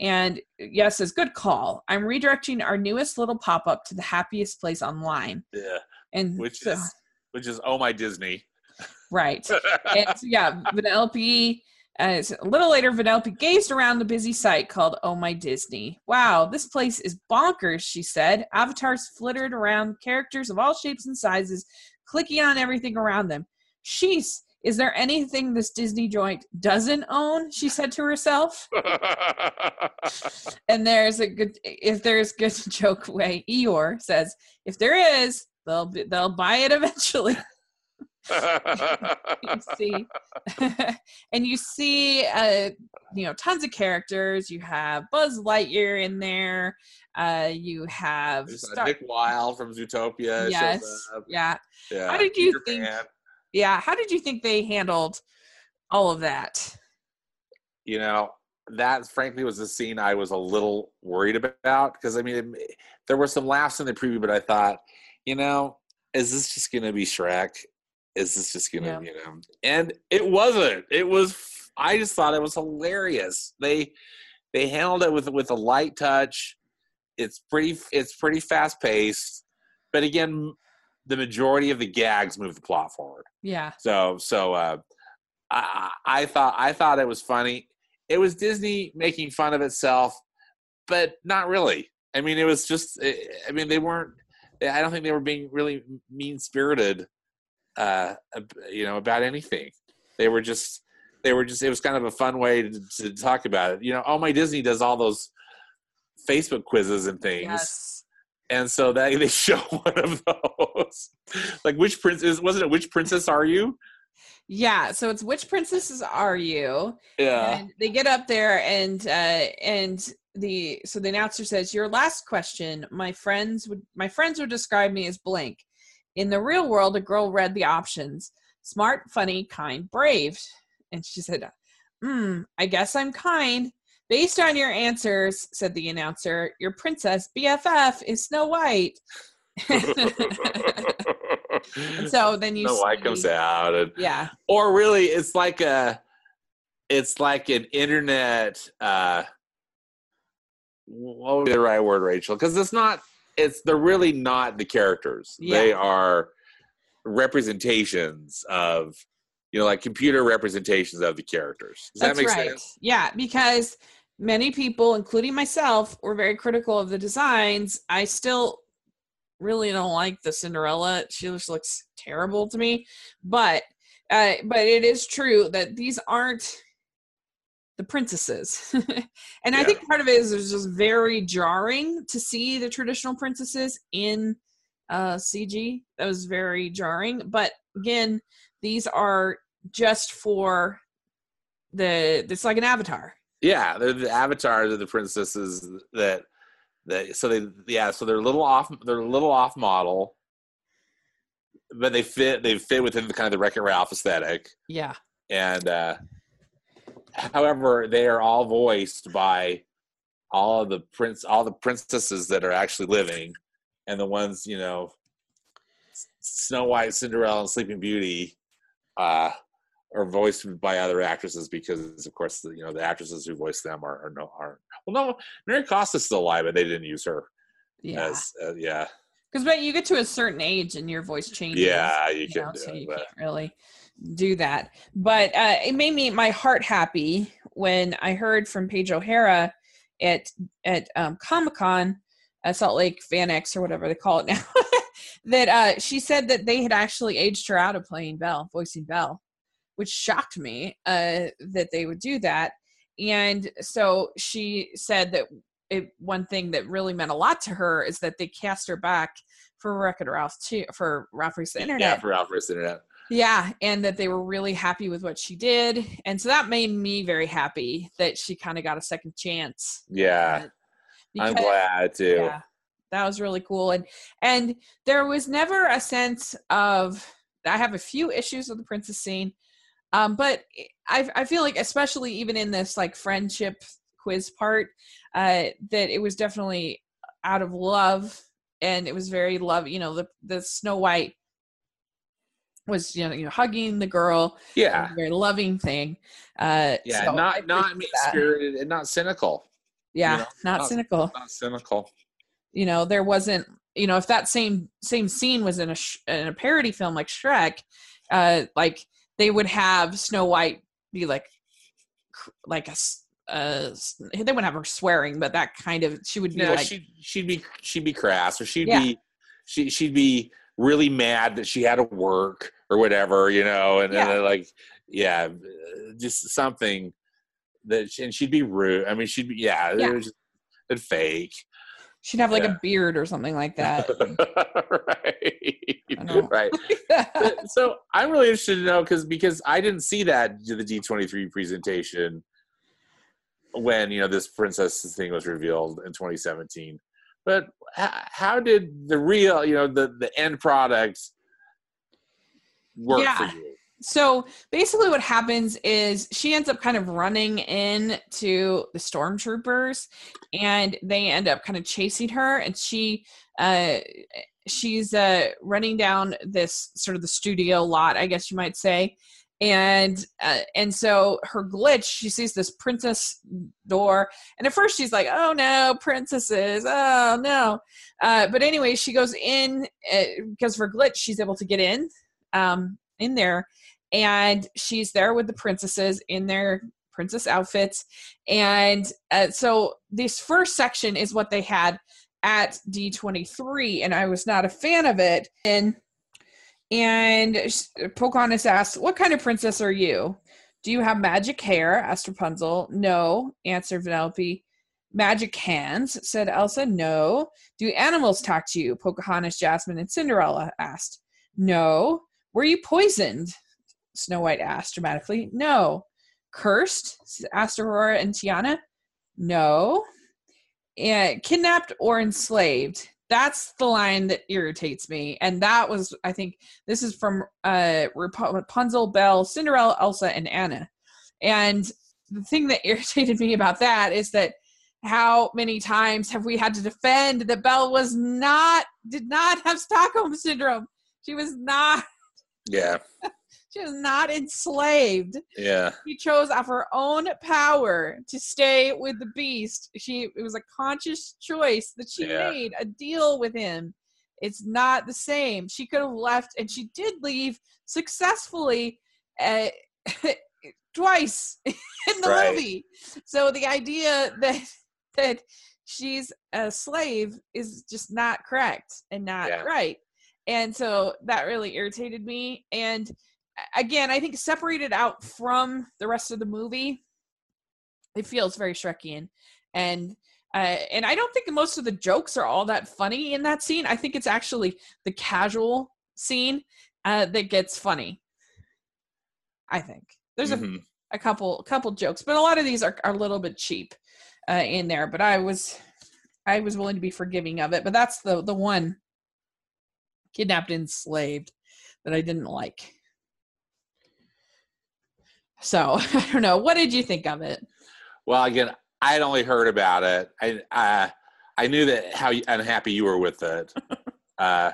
And yes, says good call. I'm redirecting our newest little pop up to the happiest place online. yeah And which so- is which is oh my disney right. and so, yeah, Vanellope. Uh, a little later, Vanellope gazed around the busy site called Oh My Disney. Wow, this place is bonkers, she said. Avatars flittered around, characters of all shapes and sizes, clicking on everything around them. Sheesh, is there anything this Disney joint doesn't own? She said to herself. And there's a good, if there's good joke way, Eeyore says, if there is, they'll be, they'll buy it eventually. you see. And you see uh you know tons of characters. You have buzz lightyear in there. Uh you have There's, uh, Star- nick Wilde from zootopia yes. yeah. Yeah How did you Peter think- Pan. yeah how did you think they handled all of that? You know that frankly was the scene i was a little worried about because i mean it, there were some laughs in the preview but i thought you know is this just gonna be shrek is this just gonna Yeah. you know and it wasn't it was i just thought it was hilarious they they handled it with with a light touch. It's pretty it's pretty fast paced, but again, the majority of the gags move the plot forward. Yeah. So so uh, I I thought I thought it was funny. It was Disney making fun of itself, but not really. I mean, it was just. eh, I mean, they weren't. I don't think they were being really mean spirited. Uh, you know, about anything. They were just. They were just. It was kind of a fun way to, to talk about it. You know, Oh My Disney does all those Facebook quizzes and things Yes. and so they they show one of those like which princess wasn't it which princess are you Yeah. So it's which princesses are you? yeah And they get up there and uh and the so the announcer says, Your last question, my friends would my friends would describe me as blank. In the real world, a girl read the options. Smart, funny, kind, brave. And she said, Hmm, I guess I'm kind. Based on your answers, said the announcer, your princess BFF is Snow White. and so then you no white comes out and Yeah. or really it's like a it's like an internet uh what would be the right word rachel because it's not it's they're really not the characters they are representations of you know like computer representations of the characters does That's that make right. sense Yeah, because many people, including myself, were very critical of the designs. I still really don't like the Cinderella. She just looks terrible to me. But uh, but it is true that these aren't the princesses. and I think part of it is it's just very jarring to see the traditional princesses in uh, CG. That was very jarring. But again, these are just for the it's like an avatar. Yeah, they're the avatars of the princesses that that so they yeah, so they're a little off they're a little off model. But they fit they fit within the kind of the Wreck-It Ralph aesthetic. Yeah. And uh however, they are all voiced by all of the prince all the princesses that are actually living and the ones, you know, Snow White, Cinderella, and Sleeping Beauty uh are voiced by other actresses because, of course, the, you know the actresses who voice them are, are no are well, no, Mary Costa's still alive, but they didn't use her Yeah. as uh, yeah, Because but you get to a certain age and your voice changes. yeah, you you can know, do so it, you but can't really do that. But uh, it made me my heart happy when I heard from Paige O'Hara at at um, Comic Con, uh, Salt Lake Fan X or whatever they call it now, that uh, she said that they had actually aged her out of playing Belle, voicing Belle, which shocked me uh, that they would do that. And so she said that it, one thing that really meant a lot to her is that they cast her back for Wreck-It Ralph too, for Ralph Breaks the Internet. yeah, for Alfred's internet. Yeah, and that they were really happy with what she did. And so that made me very happy that she kind of got a second chance. Yeah, I'm glad too. Yeah. That was really cool. And and there was never a sense of I have a few issues with the princess scene. Um, but I I feel like especially even in this like friendship quiz part, uh, that it was definitely out of love and it was very love, you know, the the Snow White was you know, you know hugging the girl Yeah, very loving thing uh yeah, so not not mean spirited and not cynical. yeah know, not not- cynical Not cynical. you know there wasn't you know if that same same scene was in a sh- in a parody film like shrek uh like they would have snow white be like like a uh they wouldn't have her swearing but that kind of she would be No, like she'd she'd be she'd be crass, or she'd Yeah. be she she'd be really mad that she had to work or whatever, you know, and, Yeah. and like yeah, uh, just something that she, and she'd be rude. I mean, she'd be yeah, Yeah. it was just and fake, she'd have like yeah. a beard or something like that right, right. So I'm really interested to know because because I didn't see that the D23 presentation when you know this princess thing was revealed in 2017. But h- how did the real you know the the end product work Yeah. for you? so basically what happens is she ends up kind of running in to the stormtroopers and they end up kind of chasing her and she uh she's uh running down this sort of the studio lot i guess you might say and uh, and so her glitch she sees this princess door and at first she's like oh no princesses oh no uh, but anyway she goes in uh, because for glitch she's able to get in um, in there and she's there with the princesses in their princess outfits and uh, so this first section is what they had at d23 and i was not a fan of it and and Pocahontas asks, What kind of princess are you? Do you have magic hair? asked Rapunzel. No, answered Vanellope. Magic hands, said Elsa. No. Do animals talk to you? Pocahontas, Jasmine, and Cinderella asked. No. Were you poisoned? Snow White asked dramatically. No. Cursed? asked Aurora and Tiana. No. And kidnapped or enslaved? that's the line that irritates me and that was i think this is from uh rapunzel belle cinderella elsa and anna and the thing that irritated me about that is that how many times have we had to defend that belle was not did not have stockholm syndrome she was not yeah she was not enslaved. Yeah. She chose of her own power to stay with the beast. She it was a conscious choice that she yeah. made, a deal with him. It's not the same. She could have left and she did leave successfully uh, twice in the right. movie. So the idea that that she's a slave is just not correct and not yeah. right. And so that really irritated me and again, I think separated out from the rest of the movie, it feels very Shrekian, and uh, and I don't think most of the jokes are all that funny in that scene. I think it's actually the casual scene uh, that gets funny. I think there's mm-hmm. a a couple couple jokes, but a lot of these are, are a little bit cheap uh, in there. But I was I was willing to be forgiving of it. But that's the the one kidnapped enslaved that I didn't like. So I don't know. What did you think of it? Well, again, I had only heard about it. I I, I knew that how unhappy you were with it. uh,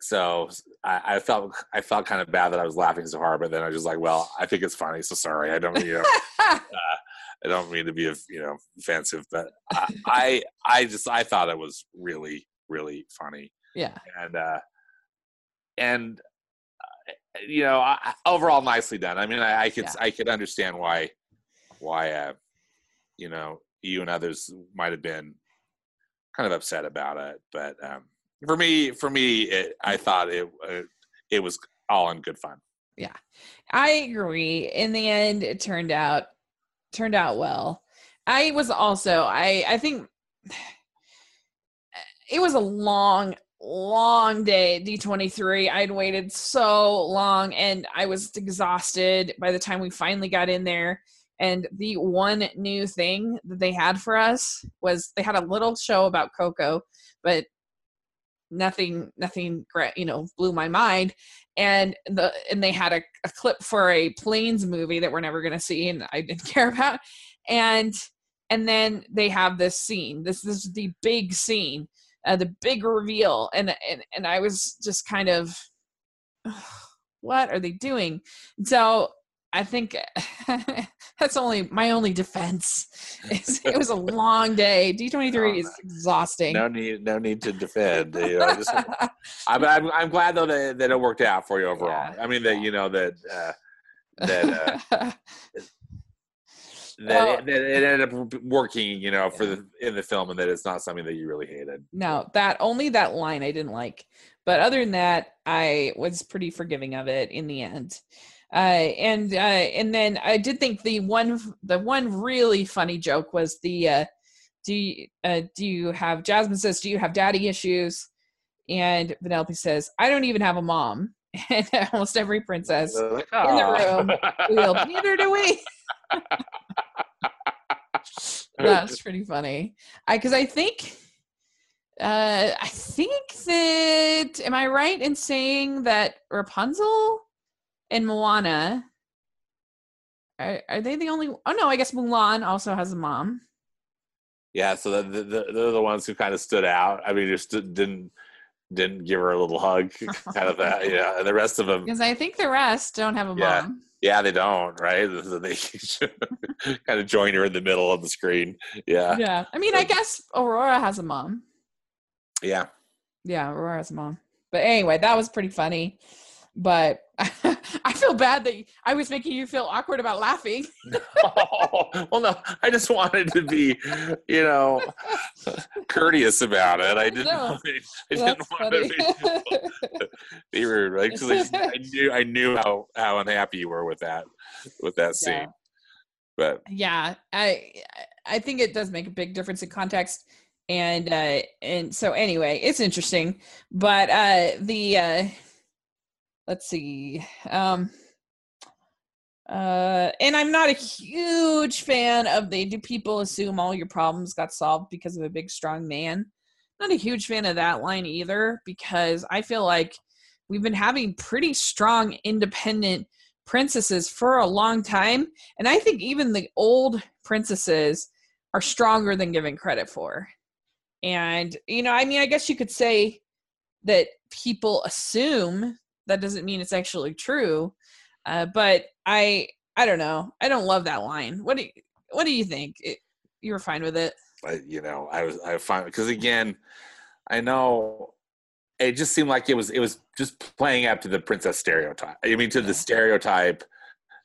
so I, I, felt I felt kind of bad that I was laughing so hard, but then I was just like, well, I think it's funny. So sorry. I don't you know. uh, I don't mean to be you know offensive, but I, I I just I thought it was really really funny. Yeah. And uh, and you know, I, overall nicely done. I mean, I, I could yeah. I could understand why why uh, you know you and others might have been kind of upset about it, but um, for me, for me, it, I thought it uh, it was all in good fun. Yeah, I agree. In the end, it turned out turned out well. I was also I I think it was a long long day d23 i'd waited so long and i was exhausted by the time we finally got in there. And the one new thing that they had for us was they had a little show about coco but nothing nothing you know blew my mind. And the and they had a, a clip for a planes movie that we're never going to see and i didn't care about. And and then they have this scene. This, this is the big scene uh, the big reveal and and and I was just kind of what are they doing so I think that's only my only defense. it was a long day. D twenty three is exhausting. No need, no need to defend. You know, just, I'm, I'm, I'm glad though that, that it worked out for you overall. Yeah. I mean that you know that uh, that uh, that, well, it, that it ended up working, you know, for the in the film, and that it's not something that you really hated. No, that only that line I didn't like, but other than that, I was pretty forgiving of it in the end. Uh, and uh, and then I did think the one the one really funny joke was the uh, do you, uh, do you have Jasmine says do you have daddy issues, and Vanellope says I don't even have a mom, and almost every princess like, in the room neither do we. That's pretty funny. I because I think uh I think that am I right in saying that Rapunzel and Moana are, are they the only oh no, I guess Mulan also has a mom. Yeah, so the, the, they're the ones who kind of stood out. I mean, just didn't didn't give her a little hug, kind of that. Yeah, and the rest of them because I think the rest don't have a yeah. mom. Yeah, they don't, right? They kind of join her in the middle of the screen. Yeah. Yeah. I mean, I guess Aurora has a mom. Yeah. Yeah, Aurora has a mom. But anyway, that was pretty funny. But I feel bad that I was making you feel awkward about laughing. oh, well, no, I just wanted to be, you know, courteous about it. I didn't. No, I didn't want to be, be rude, right? Because I, I knew I knew how how unhappy you were with that with that scene. Yeah. But yeah, I I think it does make a big difference in context. And uh and so anyway, it's interesting. But uh the uh let's see. Um uh and I'm not a huge fan of they do people assume all your problems got solved because of a big strong man. Not a huge fan of that line either because I feel like we've been having pretty strong independent princesses for a long time and I think even the old princesses are stronger than given credit for. And you know, I mean I guess you could say that people assume that doesn't mean it's actually true. Uh, but I I don't know. I don't love that line. What do you, what do you think? It, you were fine with it? I, you know, I was I fine because again, I know it just seemed like it was it was just playing up to the princess stereotype. I mean, to Yeah. the stereotype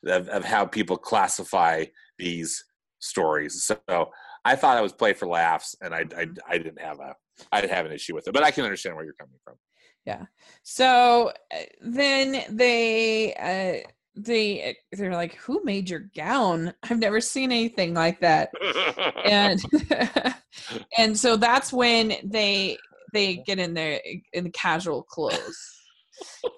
of, of how people classify these stories. So I thought it was play for laughs, and I, I I didn't have a I didn't have an issue with it, but I can understand where you're coming from. Yeah so uh, then they uh they they're like, "Who made your gown? I've never seen anything like that." And and so that's when they they get in there in the casual clothes.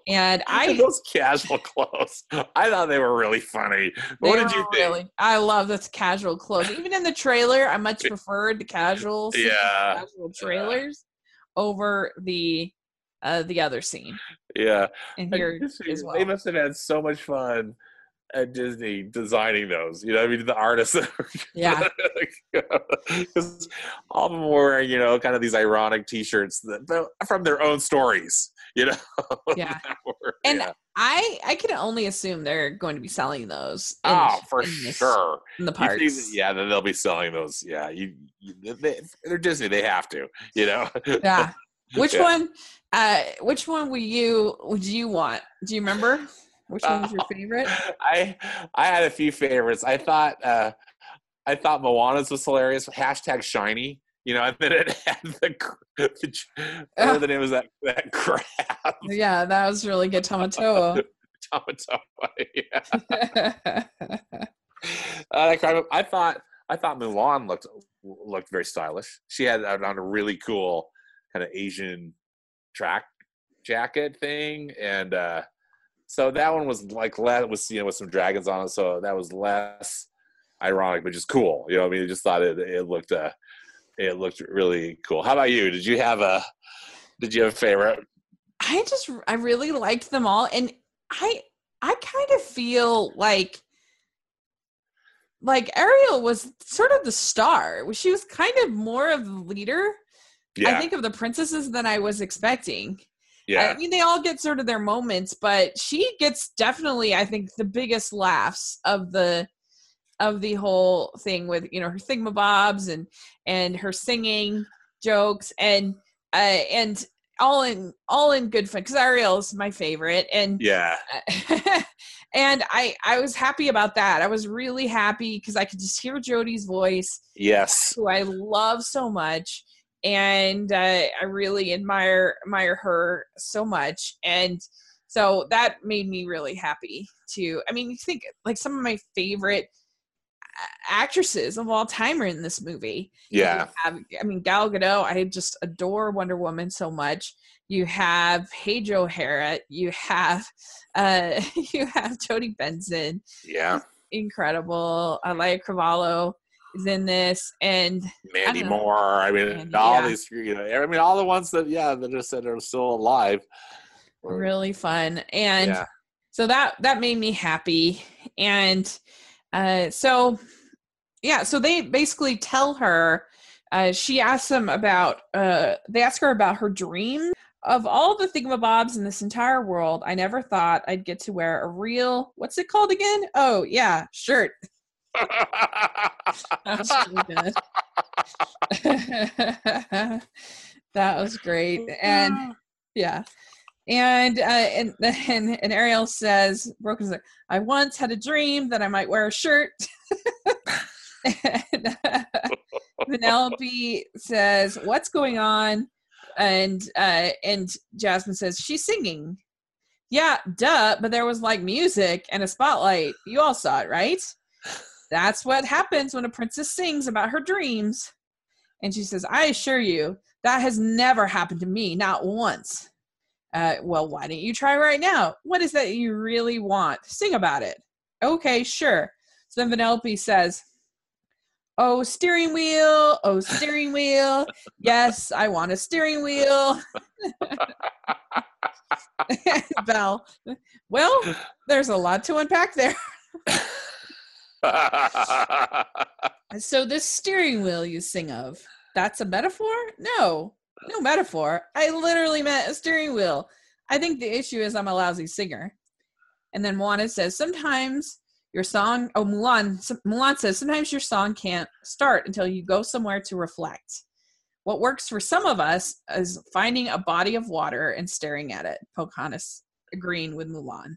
And I those casual clothes, I thought they were really funny. What did you think? Really, I love this casual clothes. Even in the trailer, I much preferred the casual, Yeah, casual trailers over the uh the other scene. yeah. And here as They must have had so much fun at Disney designing those. You know, I mean, the artists. Yeah, because all of them were wearing, you know, kind of these ironic T-shirts that from their own stories. You know. Yeah. were- And yeah. I I can only assume they're going to be selling those. in- oh, for in this- sure. in the parks. that- yeah, then they'll be selling those. Yeah, you, you they, they're Disney. They have to. You know. Yeah. Which Yeah. one? Uh, which one would you would you want? Do you remember? Which one was your favorite? I I had a few favorites. I thought uh I thought Moana's was hilarious. Hashtag shiny. You know, and then it had the, the whatever the name was that that crab. Yeah, that was really good, Tamatoa. Tomato. yeah. Uh, that crab. I thought I thought Mulan looked looked very stylish. She had on a really cool kind of Asian track jacket thing, and uh, so that one was like less was you know with some dragons on it. So that was less ironic, but just cool. You know, I mean, I just thought it it looked uh, it looked really cool. How about you? Did you have a did you have a favorite? I just I really liked them all and I I kind of feel like like Ariel was sort of the star. She was kind of more of the leader, I think, of the princesses than I was expecting. yeah, I mean, they all get sort of their moments, but she gets definitely, I think, the biggest laughs of the of the whole thing with you know her thingamabobs and and her singing jokes and uh and all in all in good fun because Ariel is my favorite and yeah. and I I was happy about that. I was really happy because I could just hear Jodi's voice Yes. who I love so much, and uh, I really admire admire her so much, and so that made me really happy too. I mean, you think like some of my favorite actresses of all time are in this movie. Yeah. Have, I mean, Gal Gadot. I just adore Wonder Woman so much. You have Paige O'Hara. You have uh, you have Jodi Benson Yeah. incredible. Auli'i Cravalho is in this, and Mandy. Moore. I mean, Mandy, all yeah. these, you know, I mean, all the ones that, yeah, that just said are still alive. Or- really fun. And yeah, so that that made me happy. And uh, so yeah, so they basically tell her. Uh, she asks them about. Uh, they ask her about her dream of all the thingamabobs in this entire world, I never thought I'd get to wear a real what's it called again? Oh yeah, shirt. That was really good. that was great. And yeah. And uh, and and, and Ariel says, Broken's like, I once had a dream that I might wear a shirt. and, uh, Vanellope says, "What's going on?" And uh, and Jasmine says, "She's singing." Yeah, duh. But there was like music and a spotlight. You all saw it, right? That's what happens when a princess sings about her dreams. And she says, "I assure you, that has never happened to me, not once." Uh, well, why don't you try right now? What is that you really want? Sing about it. Okay, sure. So then Vanellope says, Oh, steering wheel. Oh, steering wheel. Yes, I want a steering wheel. Belle, well, there's a lot to unpack there. so, this steering wheel you sing of, that's a metaphor? No, no metaphor. I literally meant a steering wheel. I think the issue is I'm a lousy singer. And then Moana says, sometimes your song oh mulan mulan says sometimes your song can't start until you go somewhere to reflect what works for some of us is finding a body of water and staring at it pocahontas agreeing with mulan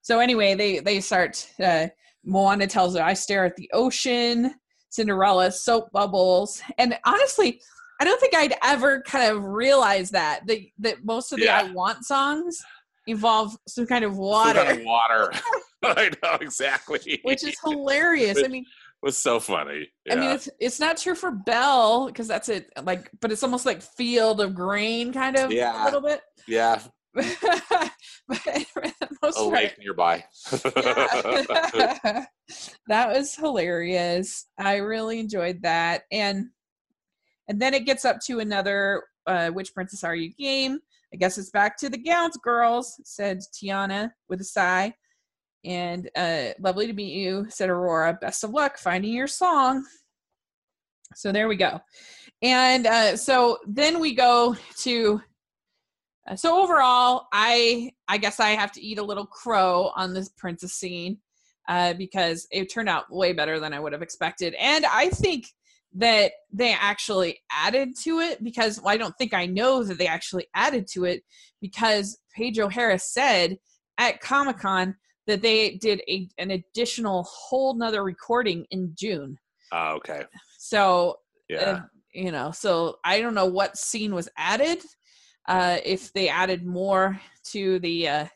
so anyway they they start uh, moana tells her i stare at the ocean cinderella soap bubbles and honestly i don't think i'd ever kind of realize that that, that most of the Yeah. i want songs involve some kind of water Some kind of water. I know exactly. which is hilarious. I mean, was so funny. I mean, it's it's not true for Belle because that's it. Like, but it's almost like field of grain, kind of Yeah. a little bit. yeah, but most a lake nearby. that was hilarious. I really enjoyed that, and and then it gets up to another uh, "Which Princess Are You?" game. I guess it's back to the gowns, girls," said Tiana with a sigh. And uh, lovely to meet you, said Aurora. Best of luck finding your song. So there we go. And uh, so then we go to. Uh, so overall, I I guess I have to eat a little crow on this princess scene uh, because it turned out way better than I would have expected, and I think that they actually added to it because well, I don't think I know that they actually added to it because Paige O'Hara said at Comic Con that they did a an additional whole nother recording in June. oh, okay. So Yeah. uh, you know so i don't know what scene was added uh if they added more to the uh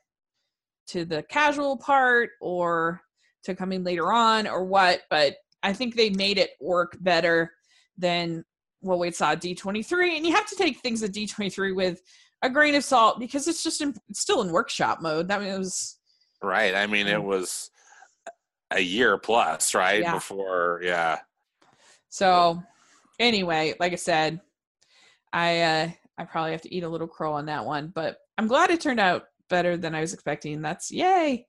to the casual part or to coming later on or what but i think they made it work better than what we saw at d23 and you have to take things at d23 with a grain of salt because it's just in, it's still in workshop mode that was right. I mean, it Mm. was a year plus, right? Yeah. Before, yeah. So anyway, like I said, I uh I probably have to eat a little crow on that one, but I'm glad it turned out better than I was expecting. That's yay.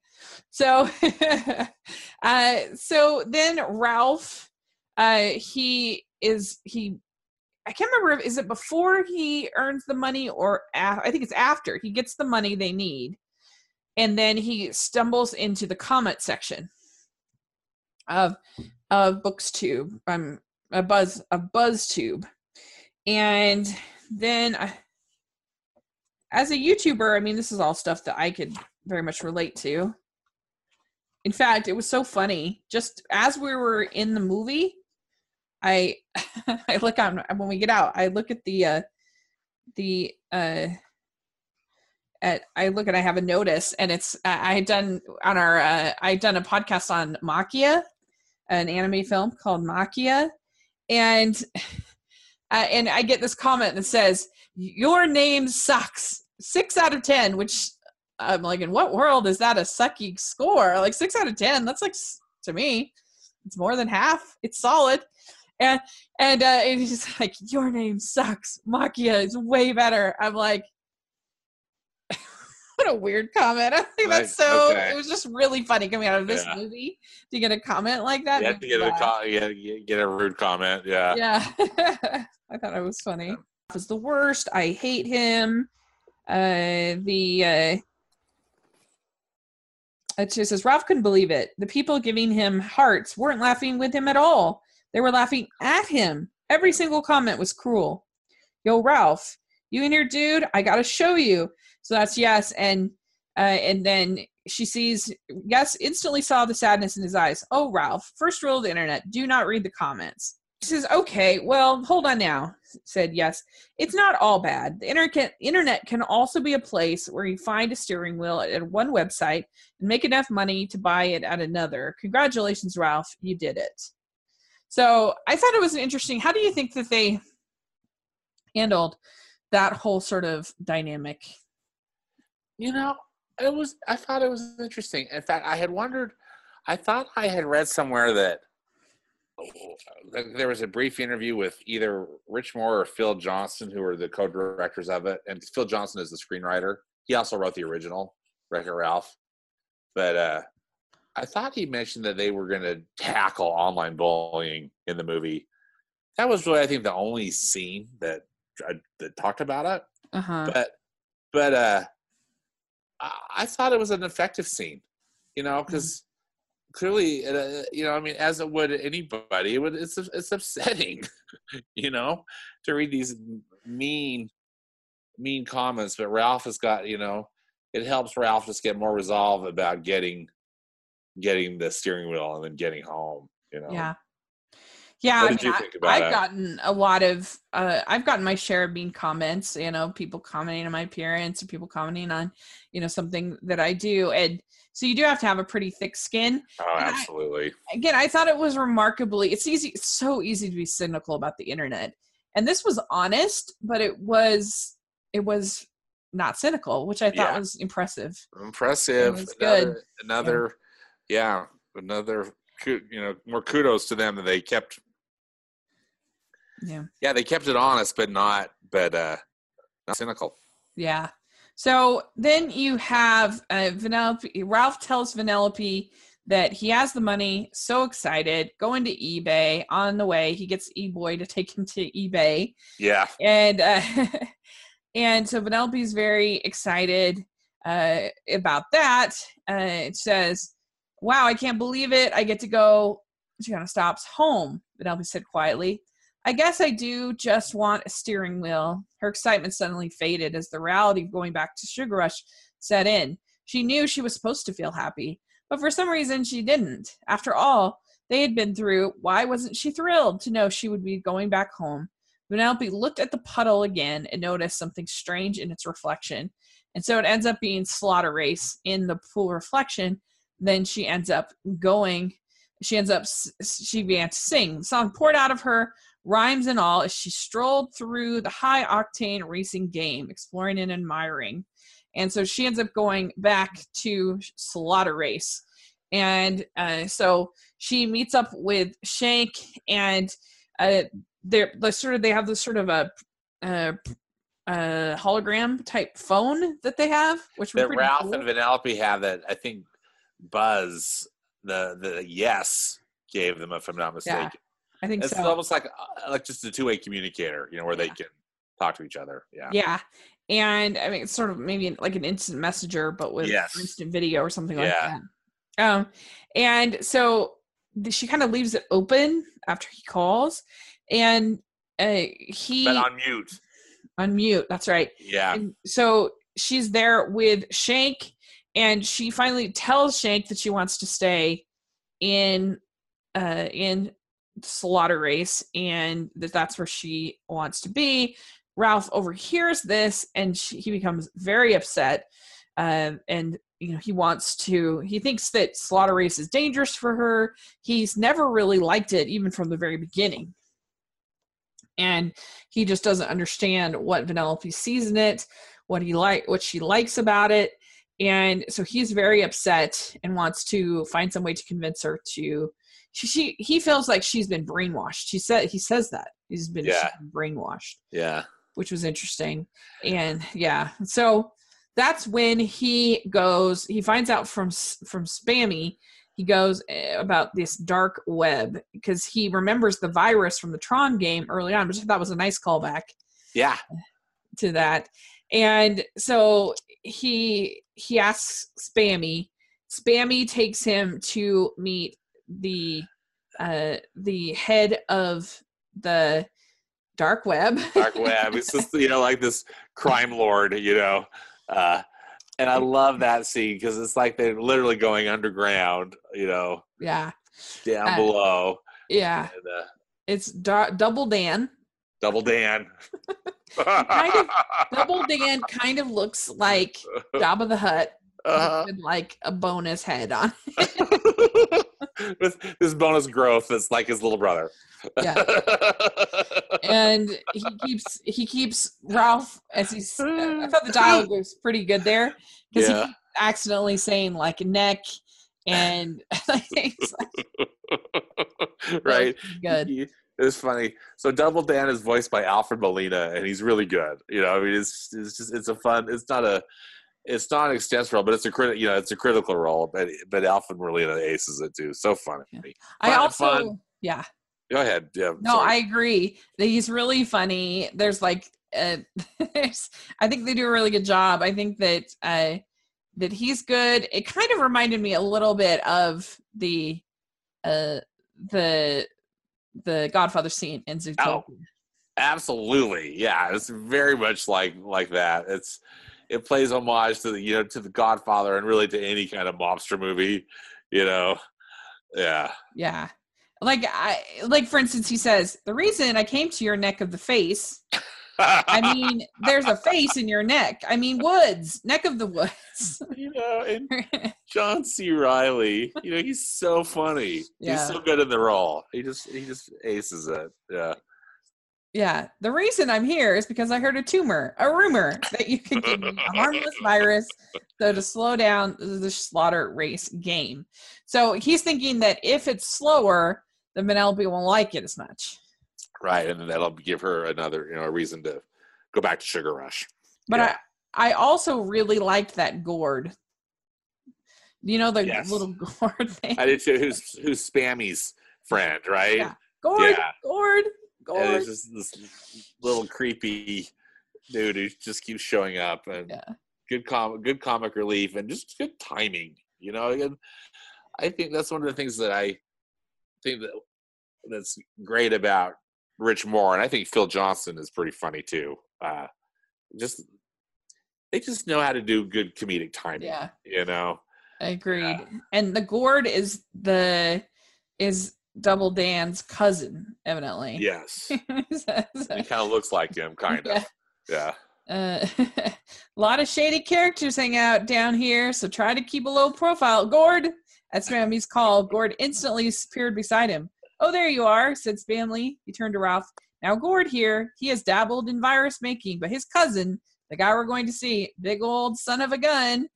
So uh so then Ralph uh he is he I can't remember if is it before he earns the money or af- I think it's after he gets the money they need and then he stumbles into the comment section of of BuzzzTube um a buzz a BuzzzTube and then I, as a youtuber i mean this is all stuff that i could very much relate to. In fact it was so funny. Just as we were in the movie i i look on when we get out i look at the uh the uh at i look and i have a notice and it's i had done on our uh i had done a podcast on Maquia an anime film called Maquia. And uh, and I get this comment that says, "Your name sucks." Six out of ten, which I'm like, in what world is that a sucky score? Like six out of ten, that's like to me, it's more than half. It's solid, and and uh, and he's like, "Your name sucks." Maquia is way better. I'm like. What a weird comment. I think that's so. okay. It was just really funny coming out of this Yeah. movie to get a comment like that. You have to get a co- yeah, get a rude comment. Yeah. yeah i thought it was funny was the worst i hate him uh, the uh, it just says Ralph couldn't believe it. The people giving him hearts weren't laughing with him at all. They were laughing at him. Every single comment was cruel. Yo, Ralph, you and your dude, I gotta show you. So that's yes, and uh, and then she sees yes, instantly saw the sadness in his eyes. Oh, Ralph, first rule of the internet: do not read the comments. She says, "Okay, well, hold on now." Said yes. It's not all bad. The internet internet can also be a place where you find a steering wheel at one website and make enough money to buy it at another. Congratulations, Ralph, you did it. So I thought it was an interesting. How do you think that they handled that whole sort of dynamic? You know, it was. I thought it was interesting. In fact, I had wondered. I thought I had read somewhere that there was a brief interview with either Rich Moore or Phil Johnson, who were the co-directors of it, and Phil Johnson is the screenwriter. He also wrote the original, Wreck-It Ralph. But uh, I thought he mentioned that they were going to tackle online bullying in the movie. That was really, I think, the only scene that uh, that talked about it. Uh-huh. But but uh, I thought it was an effective scene, you know, because mm-hmm. clearly, uh, you know, I mean, as it would anybody, it would it's it's upsetting, you know, to read these mean mean comments. But Ralph has got, you know, it helps Ralph just get more resolve about getting getting the steering wheel and then getting home. You know. Yeah. Yeah, I mean, I, have gotten a lot of, uh, I've gotten my share of mean comments. You know, people commenting on my appearance, or people commenting on, you know, something that I do, and so you do have to have a pretty thick skin. Oh, absolutely. I, again, I thought it was remarkably. It's easy. It's so easy to be cynical about the internet, and this was honest, but it was, it was not cynical, which I thought yeah. was impressive. Impressive. Was another, good. Another, yeah. yeah, another you know more kudos to them that they kept yeah yeah they kept it honest but not but uh not cynical yeah so then you have uh, Vanellope. Ralph tells Vanellope that he has the money, so excited, going to eBay. On the way, he gets eBoy to take him to eBay. Yeah. And uh, and so Vanellope's very excited uh, about that. Uh, it says, Wow, I can't believe it. I get to go. She kind of stops home. Vanellope said quietly, I guess I do just want a steering wheel. Her excitement suddenly faded as the reality of going back to Sugar Rush set in. She knew she was supposed to feel happy, but for some reason she didn't. After all they had been through, why wasn't she thrilled to know she would be going back home? Vanellope looked at the puddle again and noticed something strange in its reflection. And so it ends up being Slaughter Race in the pool reflection then she ends up going she ends up she began to sing the song poured out of her rhymes and all as she strolled through the high octane racing game exploring and admiring and so she ends up going back to slaughter race and uh, so she meets up with shank and uh, they're, they're sort of they have this sort of a, a, a hologram type phone that they have which that ralph cool. and vanellope have that i think buzz the the yes gave them, if I'm not mistaken. Yeah, I think it's so. almost like uh, like just a two way communicator, you know, where yeah. they can talk to each other. Yeah. Yeah. And I mean, it's sort of maybe like an instant messenger, but with yes. instant video or something like that. Um, and so she kind of leaves it open after he calls, and uh, he but on mute. On mute. That's right. Yeah. And so she's there with Shank and she finally tells Shank that she wants to stay in uh in slaughter race and that that's where she wants to be. Ralph overhears this and she, he becomes very upset uh, and you know he wants to he thinks that slaughter race is dangerous for her. He's never really liked it even from the very beginning. And he just doesn't understand what vanellope sees in it what he like what she likes about it. And so he's very upset and wants to find some way to convince her to she, she he feels like she's been brainwashed. He said he says that. He's been, yeah. been brainwashed. Yeah. Which was interesting. And yeah. So that's when he goes he finds out from from Spamley he goes eh, about this dark web because he remembers the virus from the tron game early on which i thought was a nice callback. Yeah. To that. And so he he asks Spamley. Spamley takes him to meet the uh the head of the dark web. dark web. It's just you know like this crime lord, you know. Uh, and I love that scene because it's like they're literally going underground, you know, yeah. down Uh, below. Yeah. And, uh, It's Dar- Double Dan. Double Dan. kind of- Double Dan kind of looks like Jabba the Hutt Uh-huh. with like a bonus head on. With this bonus growth that's like his little brother. Yeah. and he keeps he keeps Ralph as he's. I thought the dialogue was pretty good there because Yeah. he keeps accidentally saying like neck and things right. good. He- It's funny. So Double Dan is voiced by Alfred Molina, and he's really good. You know, I mean, it's it's just it's a fun. It's not a it's not an extensive role, but it's a critical, You know, it's a critical role. But but Alfred Molina aces it too. So funny. Yeah. I also fun. yeah Go ahead. Yeah. no sorry. I agree he's really funny. There's like uh, there's I think they do a really good job. I think that uh that he's good. It kind of reminded me a little bit of the uh the the Godfather scene in Zootopia. Oh. Absolutely, yeah. It's very much like like that. It's it plays homage to the you know to the Godfather and really to any kind of mobster movie. You know, yeah. Yeah. Like I like for instance he says, "The reason I came to your neck of the face, I mean, there's a face in your neck. I mean, woods, neck of the woods." you know, and John C. Reilly, you know, he's so funny. Yeah. He's so good in the role. He just he just aces it. Yeah. Yeah. The reason I'm here is because I heard a tumor, a rumor that you could give me a harmless virus so to slow down the slaughter race game. So he's thinking that if it's slower, then Vanellope won't like it as much. Right, and that'll give her another you know a reason to go back to Sugar Rush. But Yeah. I I also really liked that Gord. You know the Yes. little Gord thing. I did too. Who's who's Spamley's friend, right? Yeah. Gord, Yeah. Gord, And Gord. it's just this little creepy dude who just keeps showing up and Yeah. good com good comic relief and just good timing. You know, and I think that's one of the things that I think that that's great about Rich Moore, and I think Phil Johnson is pretty funny too. Uh, just they just know how to do good comedic timing. Yeah. You know, I Agreed. And the Gord is the is Double Dan's cousin, evidently. yes, So- he kind of looks like him, kind of. Yeah. Yeah. Uh, a lot of shady characters hang out down here, so try to keep a low profile. Gord, that's Spamley's call. Gord instantly appeared beside him. Oh, there you are, said Spamley. He turned to Ralph. Now, Gord here, he has dabbled in virus making, but his cousin, the guy we're going to see, big old son of a gun,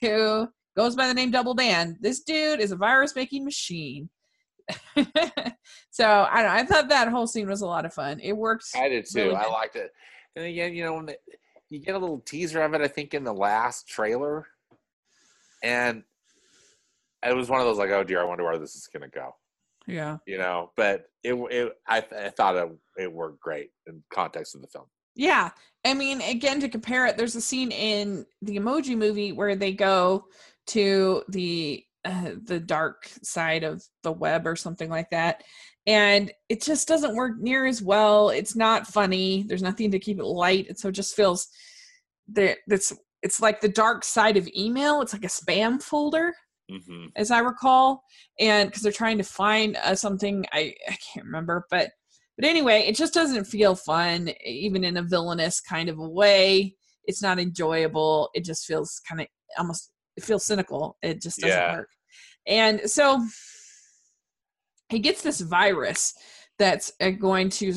who goes by the name Double Dan, this dude is a virus making machine. so I, don't know, I thought that whole scene was a lot of fun. It worked. I did too. really I good. liked it. And again, you know, when the, you get a little teaser of it, I think in the last trailer, and it was one of those like, oh dear, I wonder where this is gonna go. Yeah. You know, but it, it I, I thought it, it worked great in context of the film. Yeah. I mean, again, to compare it, there's a scene in the Emoji movie where they go to the uh, the dark side of the web or something like that, and it just doesn't work near as well. It's not funny. There's nothing to keep it light, and so it just feels that it's it's like the dark side of email. It's like a spam folder hmm as I recall, and because they're trying to find uh, something I I can't remember, but but anyway, it just doesn't feel fun, even in a villainous kind of a way. It's not enjoyable. It just feels kind of almost it feels cynical. It just doesn't Yeah. work, and so he gets this virus that's uh, going to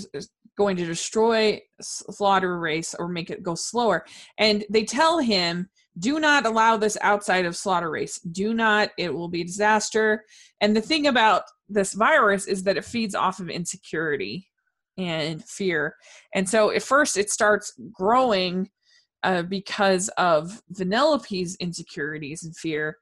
going to destroy slaughter race or make it go slower. And they tell him do not allow this outside of slaughter race. Do not. It will be a disaster. And the thing about this virus is that it feeds off of insecurity and fear. And so at first it starts growing uh, because of vanellope's insecurities and fear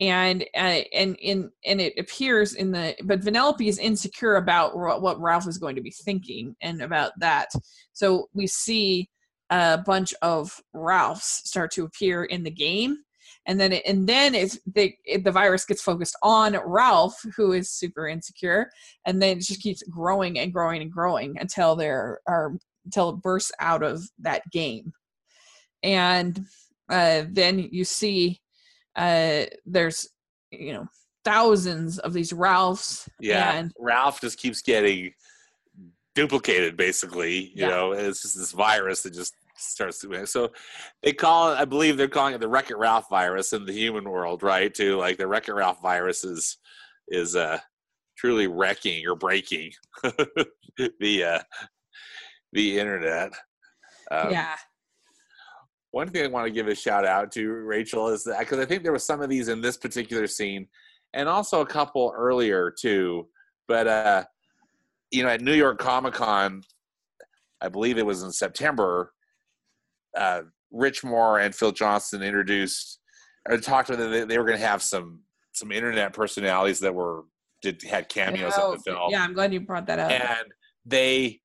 and uh, and and it appears in the but Vanellope is insecure about what Ralph is going to be thinking and about that. So we see a bunch of Ralphs start to appear in the game. And then, it, and then it's the it, the virus gets focused on Ralph, who is super insecure, and then it just keeps growing and growing and growing until there are until it bursts out of that game. And uh, then you see uh, there's you know thousands of these Ralphs. Yeah, and Ralph just keeps getting duplicated. Basically, you Yeah. know, it's just this virus that just starts to. So they call it. I believe they're calling it the Wreck It Ralph virus in the human world, right? To like the Wreck It Ralph virus is is uh, truly wrecking or breaking the uh, the internet. Um, yeah, One thing I want to give a shout out to Rachel is that because I think there was some of these in this particular scene, and also a couple earlier too. But uh, you know, at New York Comic Con, I believe it was in September. Uh, Rich Moore and Phil Johnson introduced or talked to them. They, were going to have some some internet personalities that were did had cameos Oh, in the film yeah. I'm glad you brought that up. and they